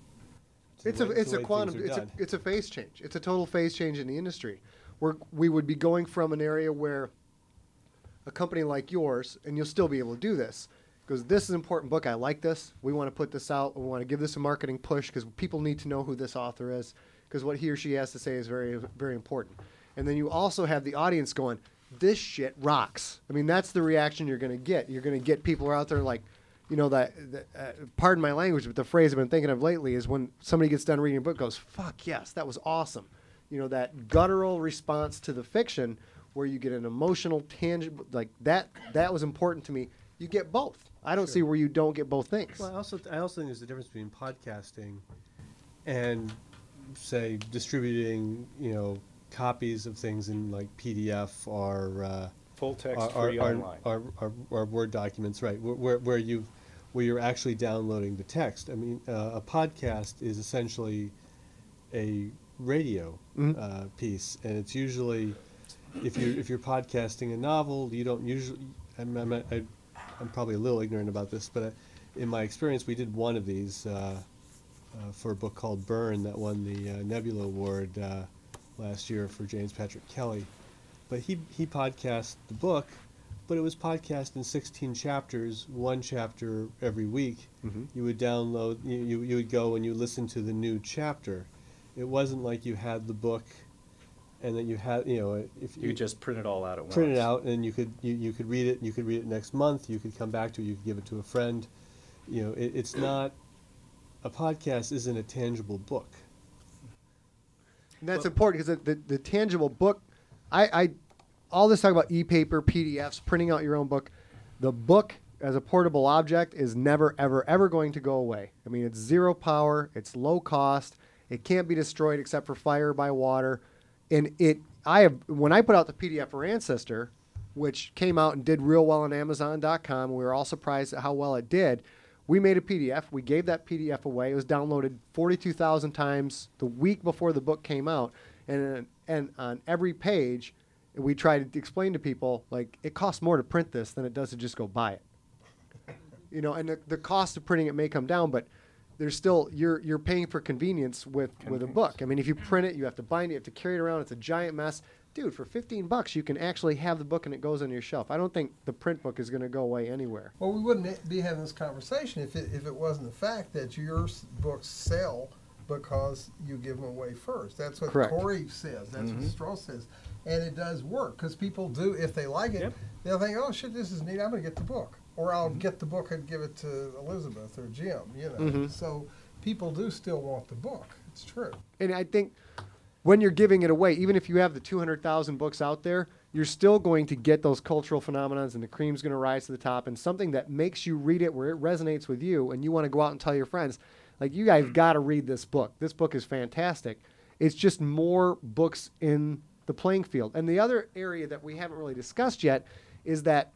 to the It's a it's a quantum it's a it's a phase change. It's a total phase change in the industry. Where we would be going from an area where a company like yours, and you'll still be able to do this, because this is an important book. I like this. We want to put this out. We want to give this a marketing push because people need to know who this author is, because what he or she has to say is very very important. And then you also have the audience going, "This shit rocks." I mean, that's the reaction you're going to get. You're going to get people out there like you know that, that uh, pardon my language, but the phrase I've been thinking of lately is when somebody gets done reading a book, goes, "Fuck yes, that was awesome." You know that guttural response to the fiction, where you get an emotional, tangible, like that. That was important to me. You get both. I don't see where you don't get both things. Well, I also I also think there's a difference between podcasting and say distributing, you know, copies of things in like PDF or uh, Full text or, free or, online. or, or, or Word documents, right? Where, where, where you where you're actually downloading the text. I mean, uh, a podcast is essentially a radio Mhm. uh, piece, and it's usually if you if you're podcasting a novel, you don't usually. I'm, I'm, I, I'm probably a little ignorant about this, but uh, in my experience, we did one of these uh, uh, for a book called Burn that won the uh, Nebula Award uh, last year for James Patrick Kelly. But he he podcast the book, but it was podcast in 16 chapters, one chapter every week. Mhm. You would download, you, you you would go and you listen to the new chapter. It wasn't like you had the book, and then you had you know if You just print it all out at once. print it out and you could you, you could read it you could read it next month you could come back to it you could give it to a friend you know it, it's not a podcast isn't a tangible book And that's important because the, the, the tangible book, I, I, all this talk about e-paper, PDFs, printing out your own book, the book as a portable object is never, ever, ever going to go away. I mean, it's zero power, it's low cost, it can't be destroyed except for fire by water, and it. I have when I put out the PDF for Ancestor, which came out and did real well on Amazon.com. We were all surprised at how well it did. We made a PDF. We gave that PDF away. It was downloaded 42,000 times the week before the book came out, and and on every page, we tried to explain to people like it costs more to print this than it does to just go buy it. You know, and the, the cost of printing it may come down, but there's still you're you're paying for convenience with with a book. I mean, if you print it, you have to bind it, you have to carry it around. It's a giant mess, dude. For 15 bucks, you can actually have the book and it goes on your shelf. I don't think the print book is going to go away anywhere. Well, we wouldn't be having this conversation if it, if it wasn't the fact that your books sell because you give them away first. That's what Correct. Cory says. That's what mm-hmm. Stross says. And it does work because people do, if they like it, Yep. they'll think, oh, shit, this is neat. I'm going to get the book. Or I'll get the book and give it to Elizabeth or Jim, you know. Mhm. So people do still want the book. It's true. And I think when you're giving it away, even if you have the 200,000 books out there, you're still going to get those cultural phenomenons and the cream's going to rise to the top and something that makes you read it where it resonates with you and you want to go out and tell your friends, like, you guys got to read this book. This book is fantastic. It's just more books in the playing field. And the other area that we haven't really discussed yet is that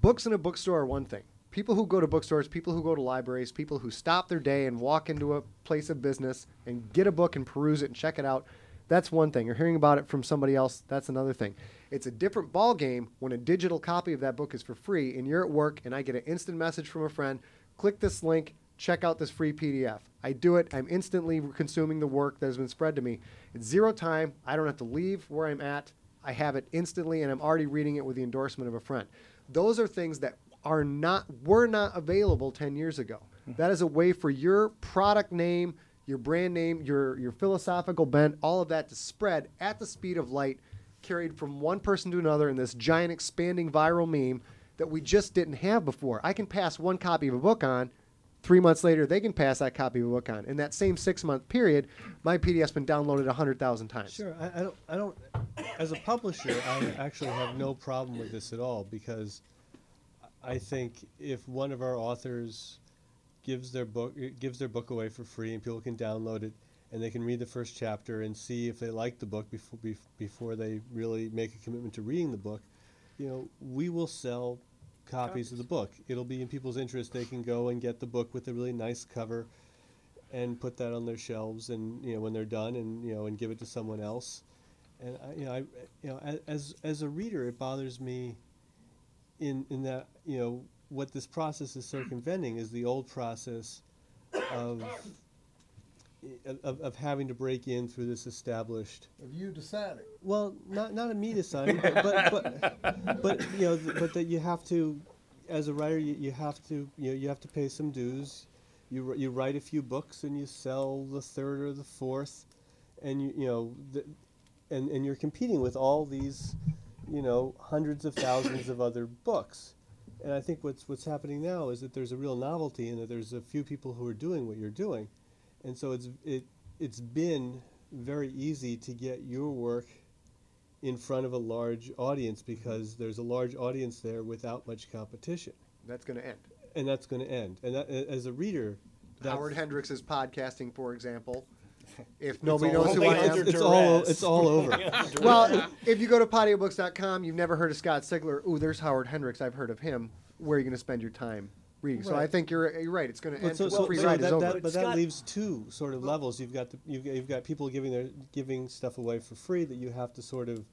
books in a bookstore are one thing. People who go to bookstores, people who go to libraries, people who stop their day and walk into a place of business and get a book and peruse it and check it out, that's one thing. Or hearing about it from somebody else, that's another thing. It's a different ball game when a digital copy of that book is for free and you're at work and I get an instant message from a friend, click this link, check out this free PDF. I do it, I'm instantly consuming the work that has been spread to me. It's zero time, I don't have to leave where I'm at. I have it instantly and I'm already reading it with the endorsement of a friend. Those are things that are not were not available 10 years ago. Mm-hmm. That is a way for your product name, your brand name, your your philosophical bent, all of that to spread at the speed of light carried from one person to another in this giant expanding viral meme that we just didn't have before. I can pass one copy of a book on. Three months later, they can pass that copy of a book on. In that same six month period, my PDF's been downloaded 100,000 times. Sure, I, I don't. I don't. As a publisher, I actually have no problem with this at all because I think if one of our authors gives their book gives their book away for free and people can download it and they can read the first chapter and see if they like the book before before they really make a commitment to reading the book, you know, we will sell copies of the book. It'll be in people's interest. They can go and get the book with a really nice cover and put that on their shelves and you know when they're done and you know and give it to someone else. And I, you know, I you know as as a reader, it bothers me in in that you know what this process is circumventing is the old process of of, of having to break in through this established. Of you deciding. Well, not not a me deciding, but, but but but you know, but that you have to, as a writer, you, you have to you know you have to pay some dues. You you write a few books and you sell the third or the fourth, and you you know, the, and and you're competing with all these, you know, hundreds of thousands of other books. And I think what's what's happening now is that there's a real novelty in that there's a few people who are doing what you're doing, and so it's it it's been very easy to get your work in front of a large audience because there's a large audience there without much competition, That's going to end. and that's going to end. And that, as a reader, that's, Howard Hendrix is podcasting, for example. If nobody knows who I am, it's, it's all it's all over. well, if you go to audiobooks.com, you've never heard of Scott Sigler. Ooh, there's Howard Hendrix. I've heard of him. Where are you going to spend your time reading? So I think you're you're right. It's going to end. so, so, so, free so ride that, is over. that, but that Scott- leaves two sort of levels. You've got the, you've, got, you've got people giving their giving stuff away for free that you have to sort of,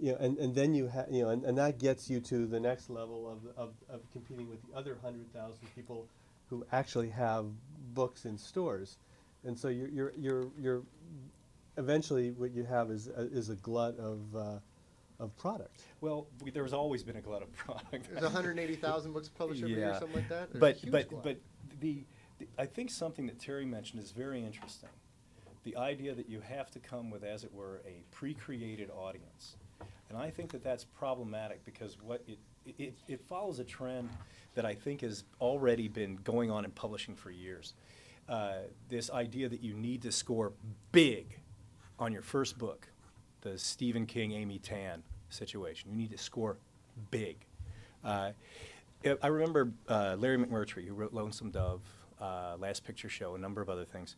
you know, and, and then you have you know, and, and that gets you to the next level of, of, of competing with the other hundred thousand people who actually have books in stores, and so you're you're you're, you're eventually what you have is a, is a glut of uh, of product. Well, we, there's always been a glut of product. There's 180,000 books published every year, Yeah. something like that. There's but but glut. but the, the I think something that Terry mentioned is very interesting. The idea that you have to come with, as it were, a pre-created audience, and I think that that's problematic because what it it, it follows a trend that I think has already been going on in publishing for years. Uh, this idea that you need to score big on your first book, the Stephen King, Amy Tan situation. You need to score big. Uh, I- remember uh, Larry McMurtry, who wrote Lonesome Dove, uh, Last Picture Show, a number of other things,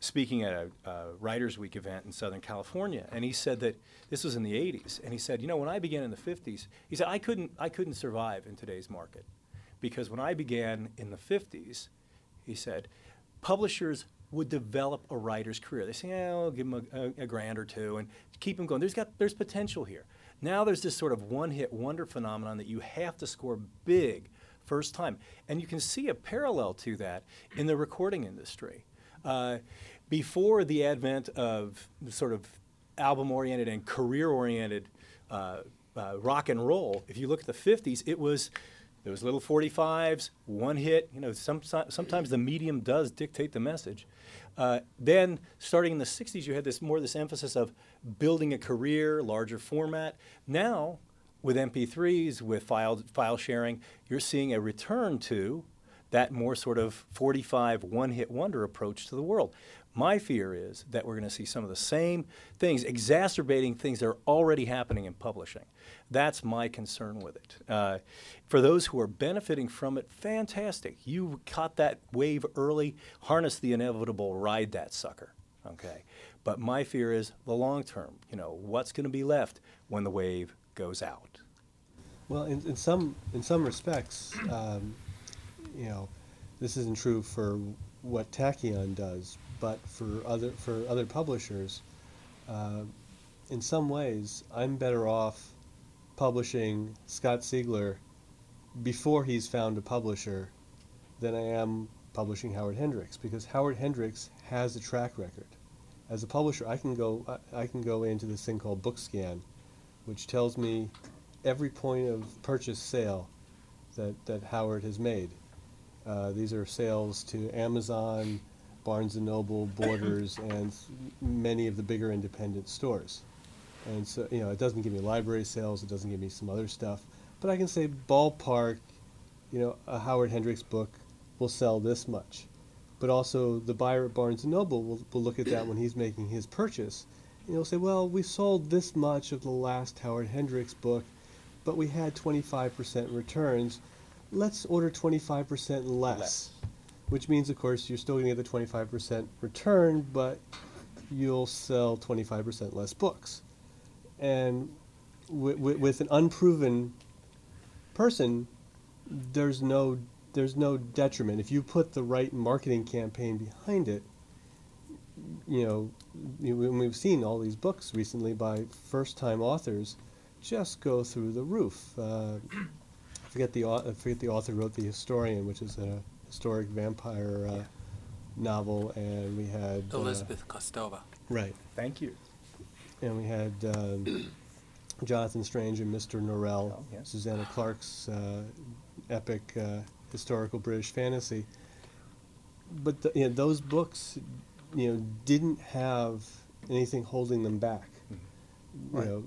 speaking at a, a Writers Week event in Southern California, and he said that this was in the '80s, and he said, you know, when I began in the '50s, he said I couldn't, I couldn't survive in today's market, because when I began in the '50s, he said, publishers would develop a writer's career. They say, yeah, I'll give him a, a, a grand or two and keep him going. There's got there's potential here. Now there's this sort of one-hit wonder phenomenon that you have to score big first time, and you can see a parallel to that in the recording industry. Uh, before the advent of sort of album-oriented and career-oriented uh, uh, rock and roll, if you look at the 50s, it was those little 45s, one hit. You know, some, sometimes the medium does dictate the message. Uh, then, starting in the 60s, you had this more this emphasis of building a career, larger format. Now, with MP3s, with file file sharing, you're seeing a return to that more sort of 45 one-hit wonder approach to the world. My fear is that we're going to see some of the same things, exacerbating things that are already happening in publishing. That's my concern with it. Uh, for those who are benefiting from it, fantastic. You caught that wave early, harness the inevitable, ride that sucker. Okay. But my fear is the long term. You know, what's going to be left when the wave goes out? Well, in, in some in some respects, um, you know, this isn't true for what Tachyon does, but for other for other publishers, uh, in some ways, I'm better off publishing Scott Sigler before he's found a publisher than I am publishing Howard Hendrix because Howard Hendrix has a track record. As a publisher, I can go I, I can go into this thing called BookScan, which tells me every point of purchase sale that, that Howard has made. Uh, these are sales to Amazon, Barnes and Noble, Borders, and many of the bigger independent stores. and so you know it doesn't give me library sales, it doesn't give me some other stuff, but I can say ballpark, you know, a Howard Hendrix book will sell this much, but also the buyer at Barnes and Noble will, will look at that when he's making his purchase, and he'll say, well, we sold this much of the last Howard Hendrix book, but we had 25% returns. Let's order 25% less. Less. Which means, of course, you're still going to get the 25% return, but you'll sell 25% less books. And wi- wi- with an unproven person, there's no there's no detriment if you put the right marketing campaign behind it. You know, you, we've seen all these books recently by first-time authors just go through the roof. Uh, I forget the I forget the author wrote the Historian, which is a historic vampire uh, novel, and we had uh, Elizabeth Kostova. right, Thank you. and we had um, Jonathan Strange and Mr. Norrell, Oh, yes. Susanna Clarke's uh, epic uh, historical British fantasy. But the, you know, those books, you know, didn't have anything holding them back. You Right. know,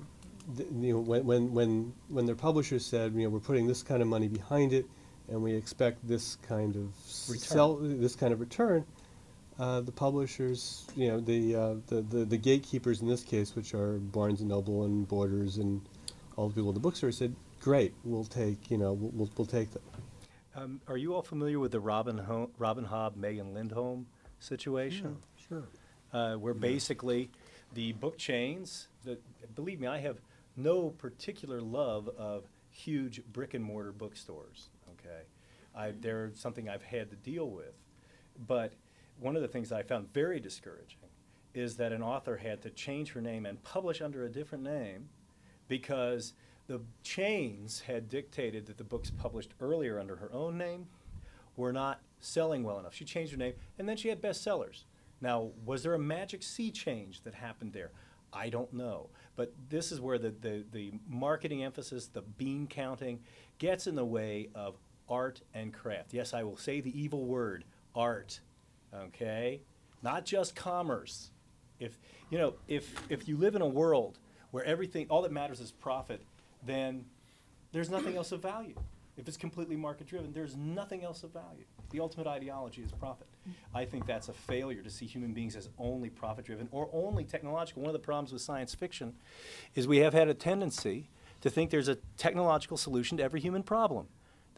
th- you know, when, when when when their publishers said, you know, we're putting this kind of money behind it, and we expect this kind of Return. sell this kind of return, uh, the publishers, you know, the, uh, the, the the gatekeepers in this case, which are Barnes and Noble and Borders and all the people in the bookstore, said, "Great, we'll take, you know, we'll, we'll, we'll take them." Um, are you all familiar with the Robin, Ho- Robin Hobb, Megan Lindholm situation? Sure. uh, where basically the book chains that believe me i have no particular love of huge brick and mortar bookstores okay I, they're something i've had to deal with but one of the things i found very discouraging is that an author had to change her name and publish under a different name because the chains had dictated that the books published earlier under her own name were not selling well enough. She changed her name, and then she had bestsellers. Now, was there a magic sea change that happened there? I don't know. But this is where the, the, the marketing emphasis, the bean counting, gets in the way of art and craft. Yes, I will say the evil word, art. Okay? Not just commerce. If you know, if if you live in a world where everything all that matters is profit, then there's nothing else of value. If it's completely market driven, there's nothing else of value. The ultimate ideology is profit. I think that's a failure to see human beings as only profit driven or only technological. One of the problems with science fiction is we have had a tendency to think there's a technological solution to every human problem.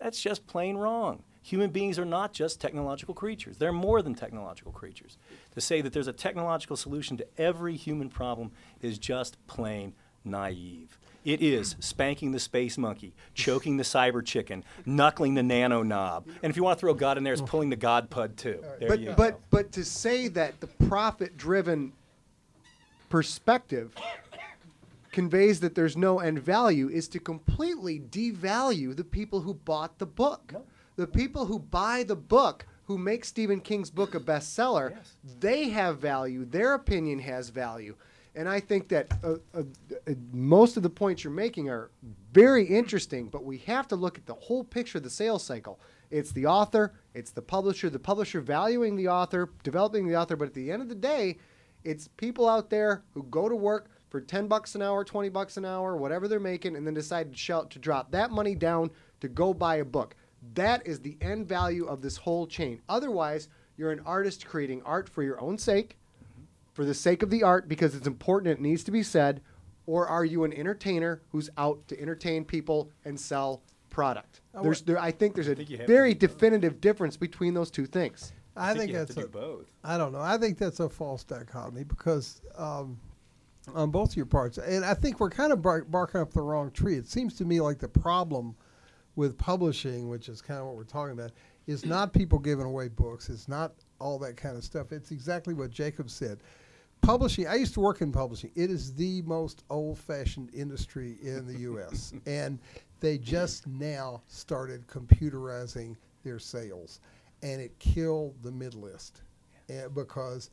That's just plain wrong. Human beings are not just technological creatures. They're more than technological creatures. To say that there's a technological solution to every human problem is just plain naive. It is spanking the space monkey, choking the cyber chicken, knuckling the nano knob. And if you want to throw God in there, it's pulling the God pud too. There but you go. but but to say that the profit driven perspective conveys that there's no end value is to completely devalue the people who bought the book. No. The people who buy the book who make Stephen King's book a bestseller, Yes. they have value. Their opinion has value. And I think that uh, uh, uh, most of the points you're making are very interesting, but we have to look at the whole picture of the sales cycle. It's the author, it's the publisher, the publisher valuing the author, developing the author, but at the end of the day, it's people out there who go to work for 10 bucks an hour, 20 bucks an hour, whatever they're making, and then decide to, shell, to drop that money down to go buy a book. That is the end value of this whole chain. Otherwise, you're an artist creating art for your own sake, for the sake of the art because it's important, it needs to be said, or are you an entertainer who's out to entertain people and sell product? I There's, there, I think there's a think you have to very do both. definitive difference between those two things. I, think think you have that's to a, do both. I don't know. I think that's a false dichotomy because um, on both your parts, and I think we're kind of bar- barking up the wrong tree. It seems to me like the problem with publishing, which is kind of what we're talking about, is not people giving away books. It's not all that kind of stuff. It's exactly what Jacob said. Publishing. I used to work in publishing. It is the most old-fashioned industry in the U.S. and they just now started computerizing their sales, and it killed the mid list, and eh, because,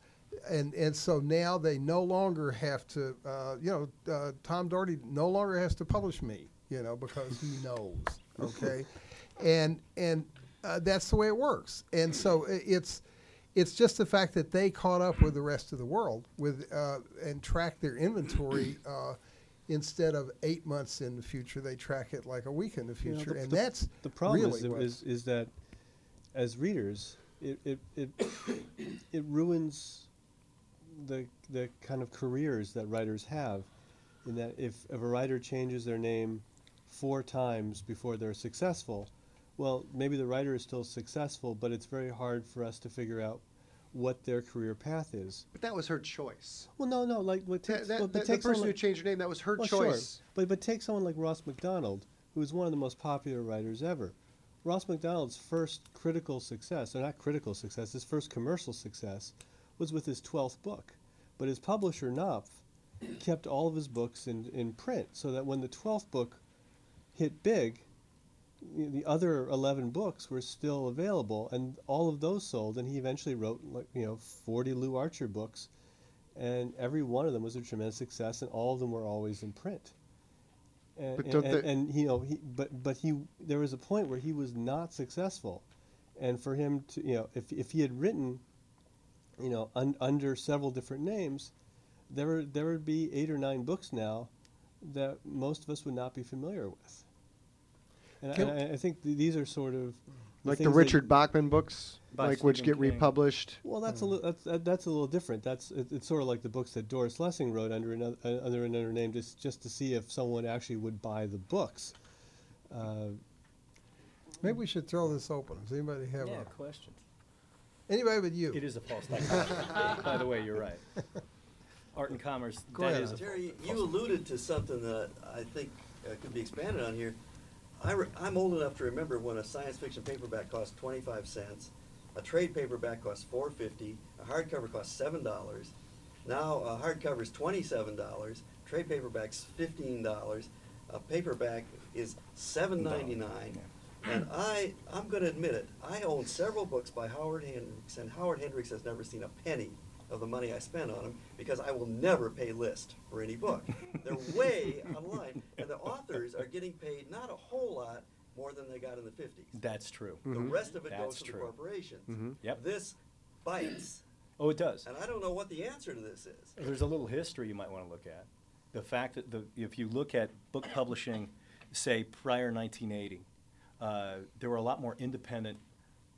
and and so now they no longer have to, uh, you know, uh, Tom Doherty no longer has to publish me, you know, because he knows, okay, and and uh, that's the way it works, and so it's. It's just the fact that they caught up with the rest of the world with uh, and tracked their inventory uh, instead of eight months in the future. They track it like a week in the You know, future, the- and the- that's The problem really is, is is that as readers, it it, it it ruins the the kind of careers that writers have. In that, if, if a writer changes their name four times before they're successful, well, maybe the writer is still successful, but it's very hard for us to figure out what their career path is. But that was her choice. Well, no, no, like what takes, that, well, that- but the take person someone who like- changed her name, that was her well, choice. Sure. But but take someone like Ross Macdonald, who is one of the most popular writers ever. Ross Macdonald's first critical success, or not critical success, his first commercial success, was with his twelfth book. But his publisher Knopf kept all of his books in, in print, so that when the twelfth book hit big, the other eleven books were still available, and all of those sold. And he eventually wrote like you know forty Lew Archer books, and every one of them was a tremendous success, and all of them were always in print. And, But and, they- and, you know, he, but but he there was a point where he was not successful, and for him to you know if if he had written, you know, un, under several different names, there would there would be eight or nine books now that most of us would not be familiar with. And, I, I, I think th- these are sort of Like the Richard Bachman books, By like which get King. republished. Well, that's a little that's that, that's a little different. That's it, it's sort of like the books that Doris Lessing wrote under another uh, under another name, just just to see if someone actually would buy the books. Uh, maybe we should throw this open. Does anybody have Yeah, a question. Anybody with you? It is a false dichotomy. By the way, you're right. Art and commerce, Go that ahead, is a Terry, false- you alluded to something that I think uh, could be expanded on here. I re- I'm old enough to remember when a science fiction paperback cost 25 cents, a trade paperback cost 4.50, a hardcover cost seven dollars. Now a hardcover is 27 dollars, trade paperback's 15 dollars, a paperback is 7.99. And I, I'm going to admit it, I own several books by Howard Hendrix, and Howard Hendrix has never seen a penny of the money I spend on them because I will never pay list for any book. They're way online, and the authors are getting paid not a whole lot more than they got in the 50s. That's true. The mm-hmm. rest of it That's goes to the true. corporations. Mm-hmm. Yep. This bites, Oh, it does. and I don't know what the answer to this is. There's a little history you might want to look at. The fact that the, if you look at book publishing, say prior 1980, uh, there were a lot more independent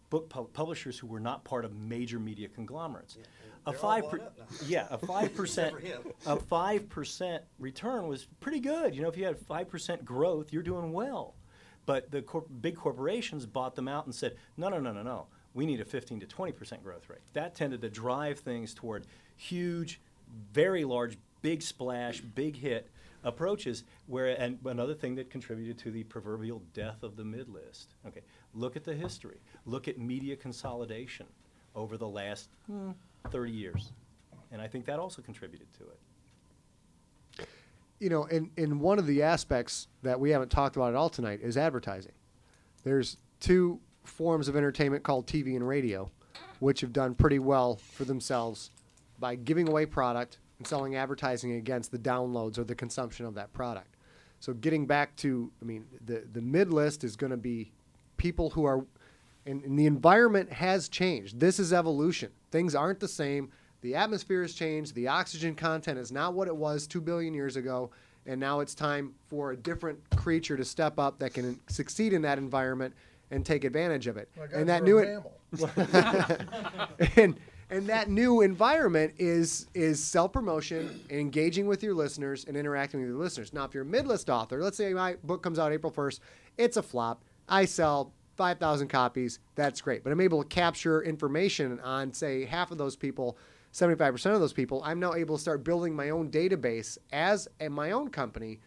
book pu- publishers who were not part of major media conglomerates. Yeah, A five, per- yeah, a five percent, Except for him. a five percent return was pretty good. You know, if you had five percent growth, you're doing well. But the corp- big corporations bought them out and said, no, no, no, no, no. We need a 15 to 20 percent growth rate. That tended to drive things toward huge, very large, big splash, big hit approaches. Where and another thing that contributed to the proverbial death of the mid list. Okay, look at the history. Look at media consolidation over the last hmm, 30 years, and I think that also contributed to it. you know, and, and one of the aspects that we haven't talked about at all tonight is advertising. There's two forms of entertainment called TV and radio, which have done pretty well for themselves by giving away product and selling advertising against the downloads or the consumption of that product. So getting back to, I mean, the, the mid list is going to be people who are, and, and the environment has changed. This is evolution. Things aren't the same. The atmosphere has changed. The oxygen content is not what it was two billion years ago. And now it's time for a different creature to step up that can succeed in that environment and take advantage of it. Like and that new mammal. and and that new environment is is self promotion, engaging with your listeners, and interacting with your listeners. Now, if you're a mid list author, let's say my book comes out April first, it's a flop. I sell five thousand copies. That's great, but I'm able to capture information on say half of those people. 75% of those people, I'm now able to start building my own database as a, my own company.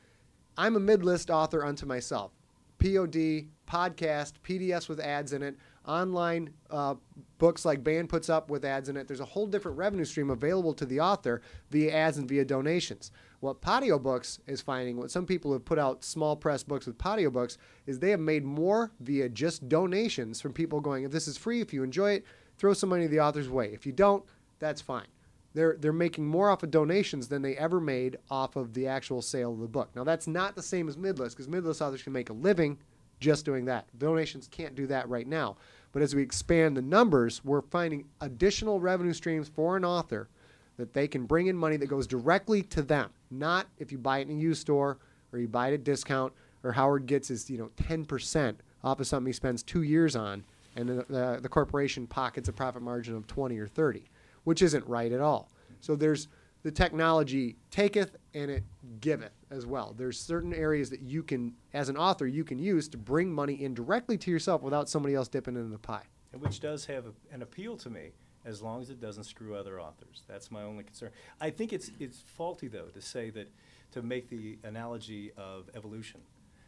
I'm a mid list author unto myself. POD, podcast, PDFs with ads in it, online uh, books like Baen puts up with ads in it. There's a whole different revenue stream available to the author via ads and via donations. What Podiobooks is finding, what some people have put out small press books with Podiobooks, is they have made more via just donations from people going, if this is free, if you enjoy it, throw some money the author's way. If you don't, that's fine. They're, they're making more off of donations than they ever made off of the actual sale of the book. Now, that's not the same as midlist because midlist authors can make a living just doing that. Donations can't do that right now. But as we expand the numbers, we're finding additional revenue streams for an author that they can bring in money that goes directly to them, not if you buy it in a used store or you buy it at discount or Howard gets his you know 10% off of something he spends two years on, and the, the, the corporation pockets a profit margin of 20 or 30, which isn't right at all. So there's the technology taketh and it giveth as well. There's certain areas that you can, as an author, you can use to bring money in directly to yourself without somebody else dipping into the pie. And which does have a, an appeal to me, as long as it doesn't screw other authors. That's my only concern. I think it's it's faulty though to say that to make the analogy of evolution.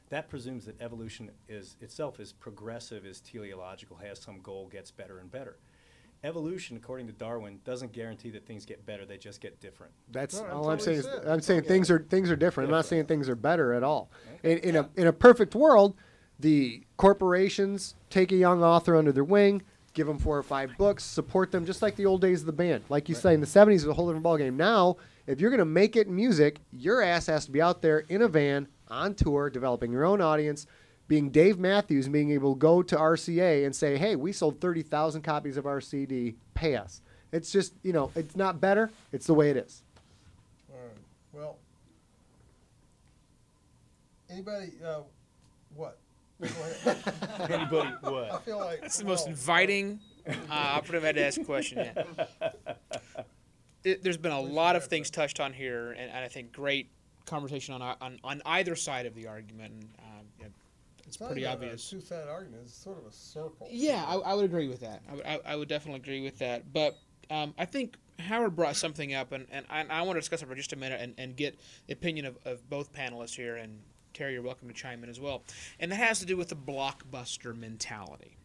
That presumes that evolution is itself is progressive, is teleological, has some goal, gets better and better. Evolution, according to Darwin, doesn't guarantee that things get better; they just get different. That's No, all what I'm saying. Is. I'm saying Okay. things are things are different. I'm not saying things are better at all. In, in a in a perfect world, the corporations take a young author under their wing, give them four or five books, support them, just like the old days of the band. Like you say, in the '70s, it was a whole different ballgame. Now, if you're going to make it in music, your ass has to be out there in a van on tour, developing your own audience. Being Dave Matthews and being able to go to RCA and say, "Hey, we sold thirty thousand copies of our CD. Pay us." It's just, you know, it's not better. It's the way it is. All right. Well, anybody? Uh, what? Go ahead. Anybody? I feel like That's the most well, inviting uh, opportunity I've had to ask a question yet. It, there's been a lot of things touched on here, and, and I think great conversation on, on on either side of the argument. And, um, yeah, it's pretty obvious. A two-sided argument. It's sort of a circle. Yeah, I, I would agree with that. I would, I, I would definitely agree with that. But um, I think Howard brought something up, and, and I, I want to discuss it for just a minute and, and get the opinion of, of both panelists here. And Terry, you're welcome to chime in as well. And that has to do with the blockbuster mentality.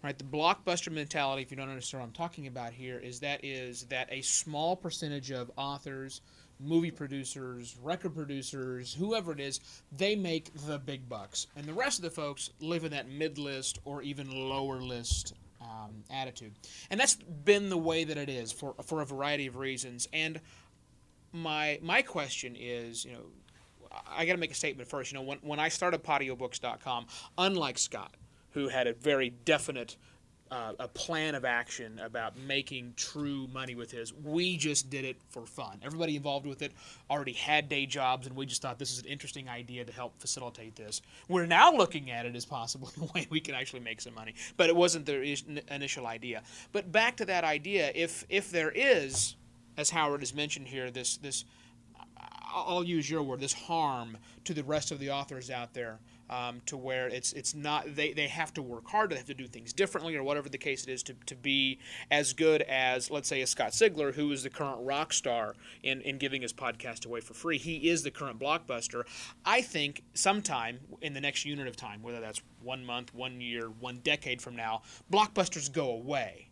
Right, the blockbuster mentality, if you don't understand what I'm talking about here, is that is that a small percentage of authors, movie producers, record producers, whoever it is, they make the big bucks, and the rest of the folks live in that mid list or even lower list um, attitude, and that's been the way that it is for for a variety of reasons. And my my question is, you know, I got to make a statement first. You know, when when I started PodioBooks.com, unlike Scott, who had a very definite uh, a plan of action about making true money with his. We just did it for fun. Everybody involved with it already had day jobs, and we just thought this is an interesting idea to help facilitate this. We're now looking at it as possibly a way we can actually make some money, but it wasn't the is- initial idea. But back to that idea, if if there is, as Howard has mentioned here, this this I'll use your word, this harm to the rest of the authors out there, um, to where it's it's not they, they have to work hard, they have to do things differently, or whatever the case it is, to, to be as good as let's say a Scott Sigler, who is the current rock star in, in giving his podcast away for free. He is the current blockbuster. I think sometime in the next unit of time, whether that's one month, one year, one decade from now, blockbusters go away.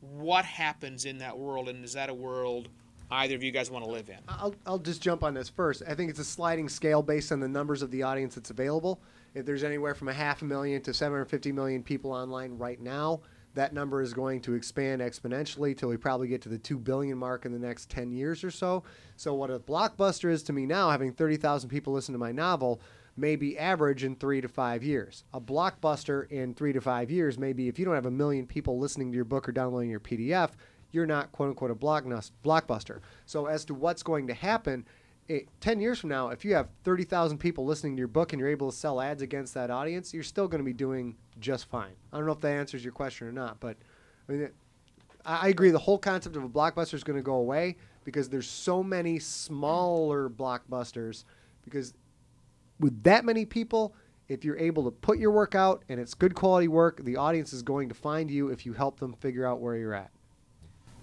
What happens in that world, and is that a world either of you guys want to live in? I'll, I'll just jump on this first. I think it's a sliding scale based on the numbers of the audience that's available. If there's anywhere from a half a million to 750 million people online right now, that number is going to expand exponentially till we probably get to the 2 billion mark in the next 10 years or so. So, what a blockbuster is to me now, having 30,000 people listen to my novel, may be average in three to five years. A blockbuster in three to five years may be if you don't have a million people listening to your book or downloading your PDF, you're not quote unquote a blockbuster. So as to what's going to happen, it, 10 years from now, if you have 30,000 people listening to your book and you're able to sell ads against that audience, you're still going to be doing just fine. I don't know if that answers your question or not, but I mean, it, I I agree. The whole concept of a blockbuster is going to go away because there's so many smaller blockbusters. Because with that many people, if you're able to put your work out and it's good quality work, the audience is going to find you if you help them figure out where you're at.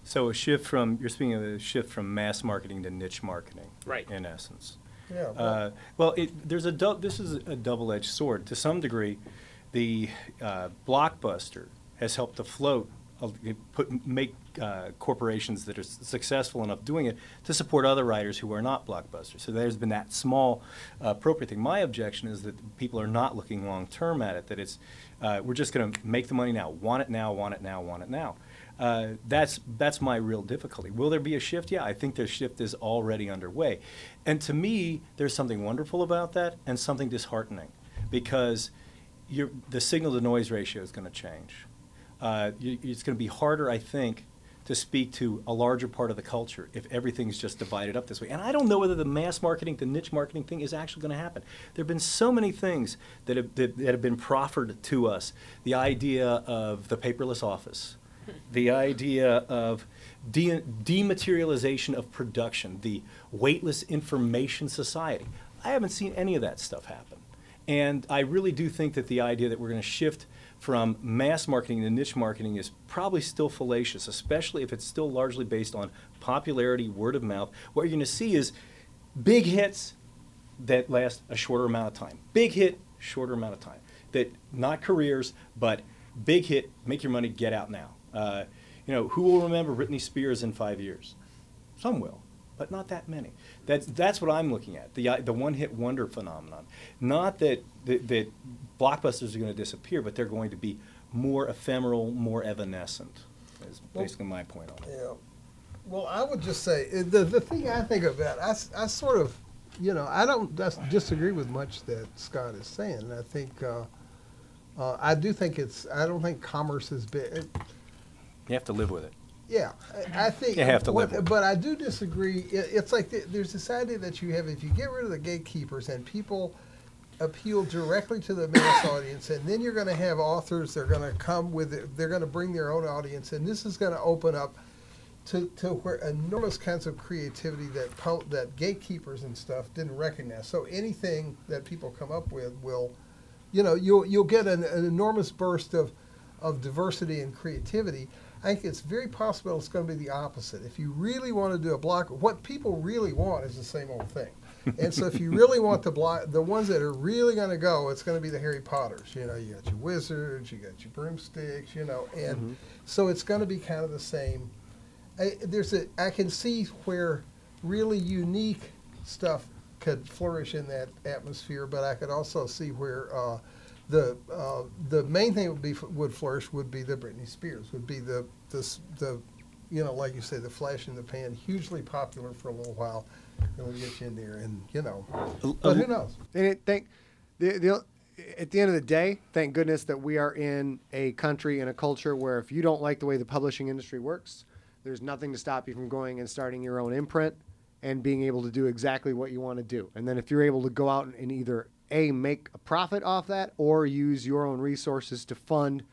So a shift from you're speaking of a shift from mass marketing to niche marketing, Right. In essence. Yeah. well, Uh, well, it, there's a dou- this is a double-edged sword. To some degree, the uh, blockbuster has helped to float, uh, put make uh, corporations that are s- successful enough doing it to support other writers who are not blockbusters. So there's been that small uh, appropriate thing. My objection is that people are not looking long-term at it. That it's uh, we're just going to make the money now, want it now, want it now, want it now. Uh, that's that's my real difficulty. Will there be a shift? Yeah, I think the shift is already underway, and to me, there's something wonderful about that and something disheartening, because the signal to noise ratio is going to change. Uh, you, it's going to be harder, I think, to speak to a larger part of the culture if everything's just divided up this way. And I don't know whether the mass marketing, the niche marketing thing is actually going to happen. There have been so many things that have, that, that have been proffered to us. The idea of the paperless office, the idea of de- dematerialization of production, the weightless information society. I haven't seen any of that stuff happen. And I really do think that the idea that we're going to shift from mass marketing to niche marketing is probably still fallacious, especially if it's still largely based on popularity, word of mouth. What you're going to see is big hits that last a shorter amount of time. Big hit, shorter amount of time. That not careers, but big hit, make your money, get out now. Uh, you know, who will remember Britney Spears in five years? Some will, but not that many. That's that's what I'm looking at. The the one hit wonder phenomenon. Not that that, that blockbusters are going to disappear, but they're going to be more ephemeral, more evanescent. Is Well- basically my point on it. Yeah. Well, I would just say uh, the the thing I think about, I sort of, you know, I don't dis- disagree with much that Scott is saying. I think, uh, uh, I do think it's, I don't think commerce is big. You have to live with it. yeah, I, think. You have to live with it. But I do disagree. It, it's like the, there's this idea that you have if you get rid of the gatekeepers and people appeal directly to the mass audience, and then you're going to have authors. They're going to come with. it- They're going to bring their own audience, and this is going to open up to, to where enormous kinds of creativity that po- that gatekeepers and stuff didn't recognize. So anything that people come up with will, you know, you'll you'll get an, an enormous burst of of diversity and creativity. I think it's very possible it's going to be the opposite. If you really want to do a block, what people really want is the same old thing. And so if you really want the block, the ones that are really going to go, it's going to be the Harry Potters. You know, you got your wizards, you got your broomsticks, you know, and so it's going to be kind of the same. I, there's a I can see where really unique stuff could flourish in that atmosphere, but I could also see where uh, the uh, the main thing would be would flourish would be the Britney Spears would be the the the you know like you say the flash in the pan hugely popular for a little while. It'll get you in there, and you know, but who knows? And the, the at the end of the day, thank goodness that we are in a country and a culture where if you don't like the way the publishing industry works, there's nothing to stop you from going and starting your own imprint and being able to do exactly what you want to do. And then if you're able to go out and, and either a make a profit off that or use your own resources to fund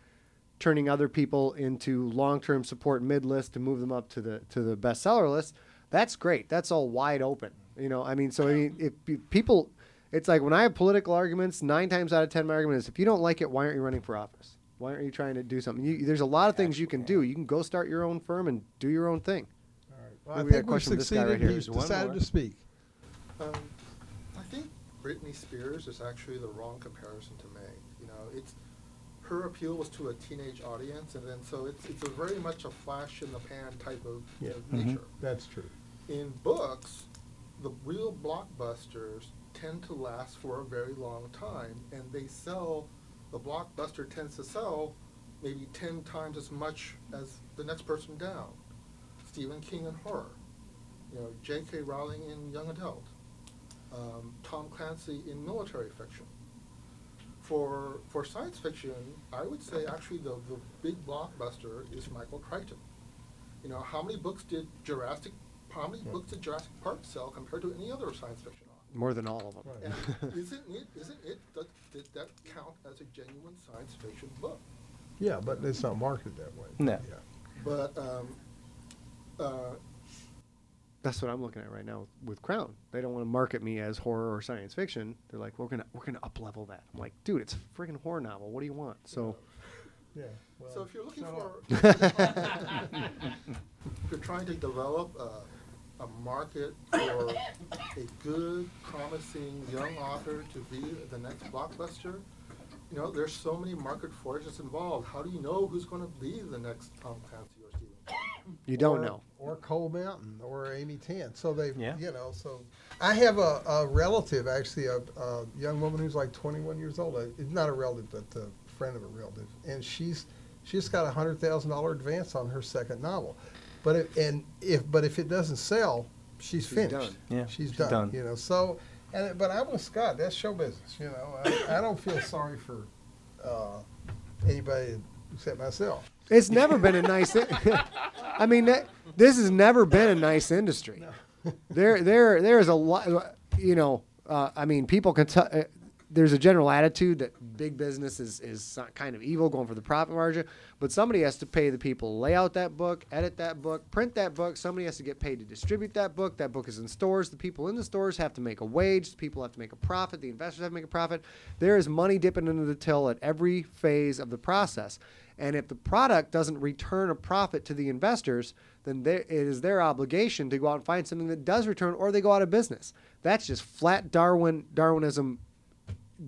turning other people into long-term support mid-list to move them up to the to the bestseller list. That's great. That's all wide open you know? I mean so i mean if people it's like when i have political arguments nine times out of ten my argument is if you don't like it why aren't you running for office? Why aren't you trying to do something? You, there's a lot of things you can do. You can go start your own firm and do your own thing. Well, I We think we've question for this guy right succeeded. here. He's decided to speak. Um, I think Britney Spears is actually the wrong comparison to make. You know, it's her appeal was to a teenage audience, and then so it's it's a very much a flash in the pan type of Yeah. Mhm. nature. That's true. In books, the real blockbusters tend to last for a very long time, and they sell. The blockbuster tends to sell maybe ten times as much as the next person down. Stephen King in horror, you know, J.K. Rowling in young adult, um, Tom Clancy in military fiction. For for science fiction, I would say actually the, the big blockbuster is Michael Crichton. You know, how many books did Jurassic how many books did Jurassic Park sell compared to any other science fiction author? more than all of them Right. Isn't it isn't it does, did that count as a genuine science fiction book? Yeah, but it's not marketed that way. No. Yeah. But um, uh, that's what i'm looking at right now with crown they don't want to market me as horror or science fiction they're like we're gonna we're gonna up level that i'm like dude it's a freaking horror novel what do you want so Yeah. Well, so if you're looking shut for if you're trying to develop a, a market for a good, promising young author to be the next blockbuster, you know, there's so many market forces involved. How do you know who's going to be the next Tom Clancy or Stephen? King? you don't or, know Or Cold Mountain or Amy Tan. So they, Yeah. you know, so I have a, a relative, actually, a, a young woman who's like 21 years old. Uh, It's not a relative, but a friend of a relative, and she's she's got a hundred thousand dollar advance on her second novel. But if, and if but if it doesn't sell, she's, She's finished. done. Yeah, she's, she's done, done. You know, so. And, but I'm with Scott. That's show business. You know, I, I don't feel sorry for uh, anybody except myself. It's never been a nice. I mean, that, this has never been a nice industry. There, there, there is a lot. You know, uh, I mean, people can tell. Uh, there's a general attitude that big business is is kind of evil, going for the profit margin. But somebody has to pay the people to lay out that book, edit that book, print that book. Somebody has to get paid to distribute that book. That book is in stores. The people in the stores have to make a wage. The people have to make a profit. The investors have to make a profit. There is money dipping into the till at every phase of the process. And if the product doesn't return a profit to the investors, then it is their obligation to go out and find something that does return, or they go out of business. That's just flat Darwin Darwinism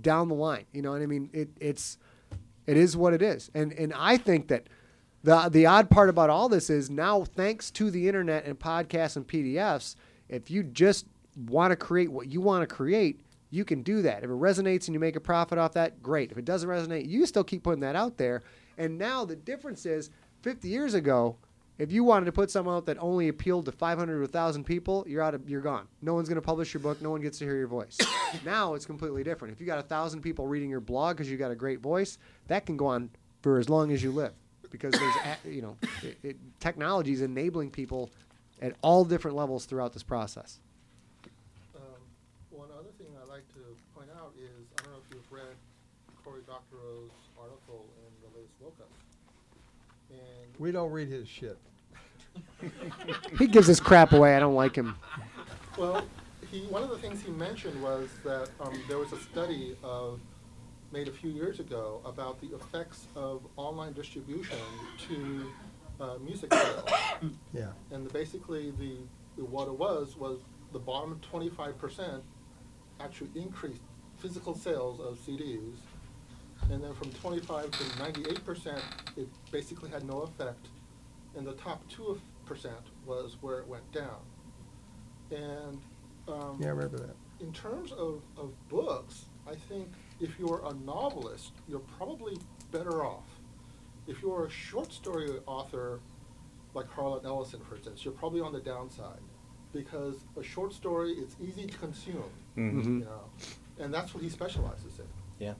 down the line. You know what I mean? It, it's it is what it is, and and I think that the the odd part about all this is now thanks to the internet and podcasts and PDFs, if you just want to create what you want to create, you can do that. If it resonates and you make a profit off that, great. If it doesn't resonate, you still keep putting that out there. And now the difference is 50 years ago, if you wanted to put something out that only appealed to 500 or 1,000 people, you're out of, you're gone. No one's going to publish your book. No one gets to hear your voice. now it's completely different. If you got a thousand people reading your blog because you got a great voice, that can go on for as long as you live, because there's you know it, it, technology is enabling people at all different levels throughout this process. Um, one other thing I'd like to point out is I don't know if you've read Cory Doctorow's the Woke Up. And We don't read his shit. he gives his crap away. I don't like him. Well, he one of the things he mentioned was that um, there was a study of made a few years ago about the effects of online distribution to uh, music sales. Yeah. And the, basically, the, the what it was was the bottom 25% actually increased physical sales of CDs, and then from 25 to 98%, it basically had no effect, and the top 2% was where it went down. And um, Yeah, I remember that. in terms of, of books, I think if you're a novelist, you're probably better off. If you're a short story author, like Harlan Ellison, for instance, you're probably on the downside because a short story it's easy to consume, Mhm. you know, and that's what he specializes in. Yeah.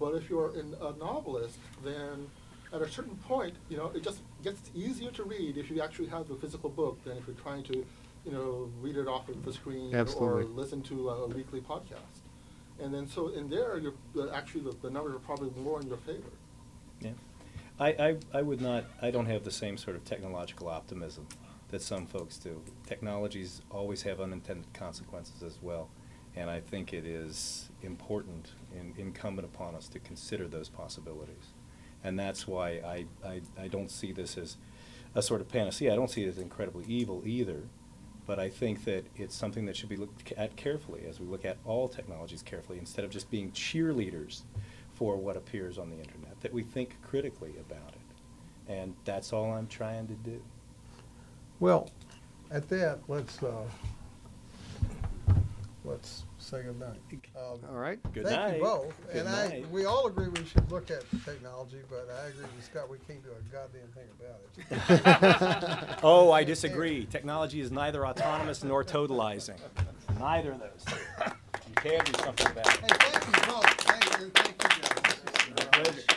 But if you're an, a novelist, then at a certain point, you know, it just gets easier to read if you actually have the physical book than if you're trying to, you know, read it off of the screen Absolutely. or listen to a, weekly podcast. And then so in there, you're the, actually the, the numbers are probably more in your favor. Yeah. I, I, I would not, I don't have the same sort of technological optimism that some folks do. Technologies always have unintended consequences as well. And I think it is important and incumbent upon us to consider those possibilities. And that's why I, I, I don't see this as a sort of panacea. I don't see it as incredibly evil either. But I think that it's something that should be looked at carefully as we look at all technologies carefully instead of just being cheerleaders for what appears on the internet, that we think critically about it. And that's all I'm trying to do. Well, at that, let's, uh, let's say goodnight. Um, All right. Good Thank night. you both. Good And I, night. we all agree we should look at technology, but I agree with Scott, we can't do a goddamn thing about it. Oh, I disagree. Technology is neither autonomous nor totalizing. Neither of those. You can do something about it. Hey, it. thank you both. Thank you, thank you guys.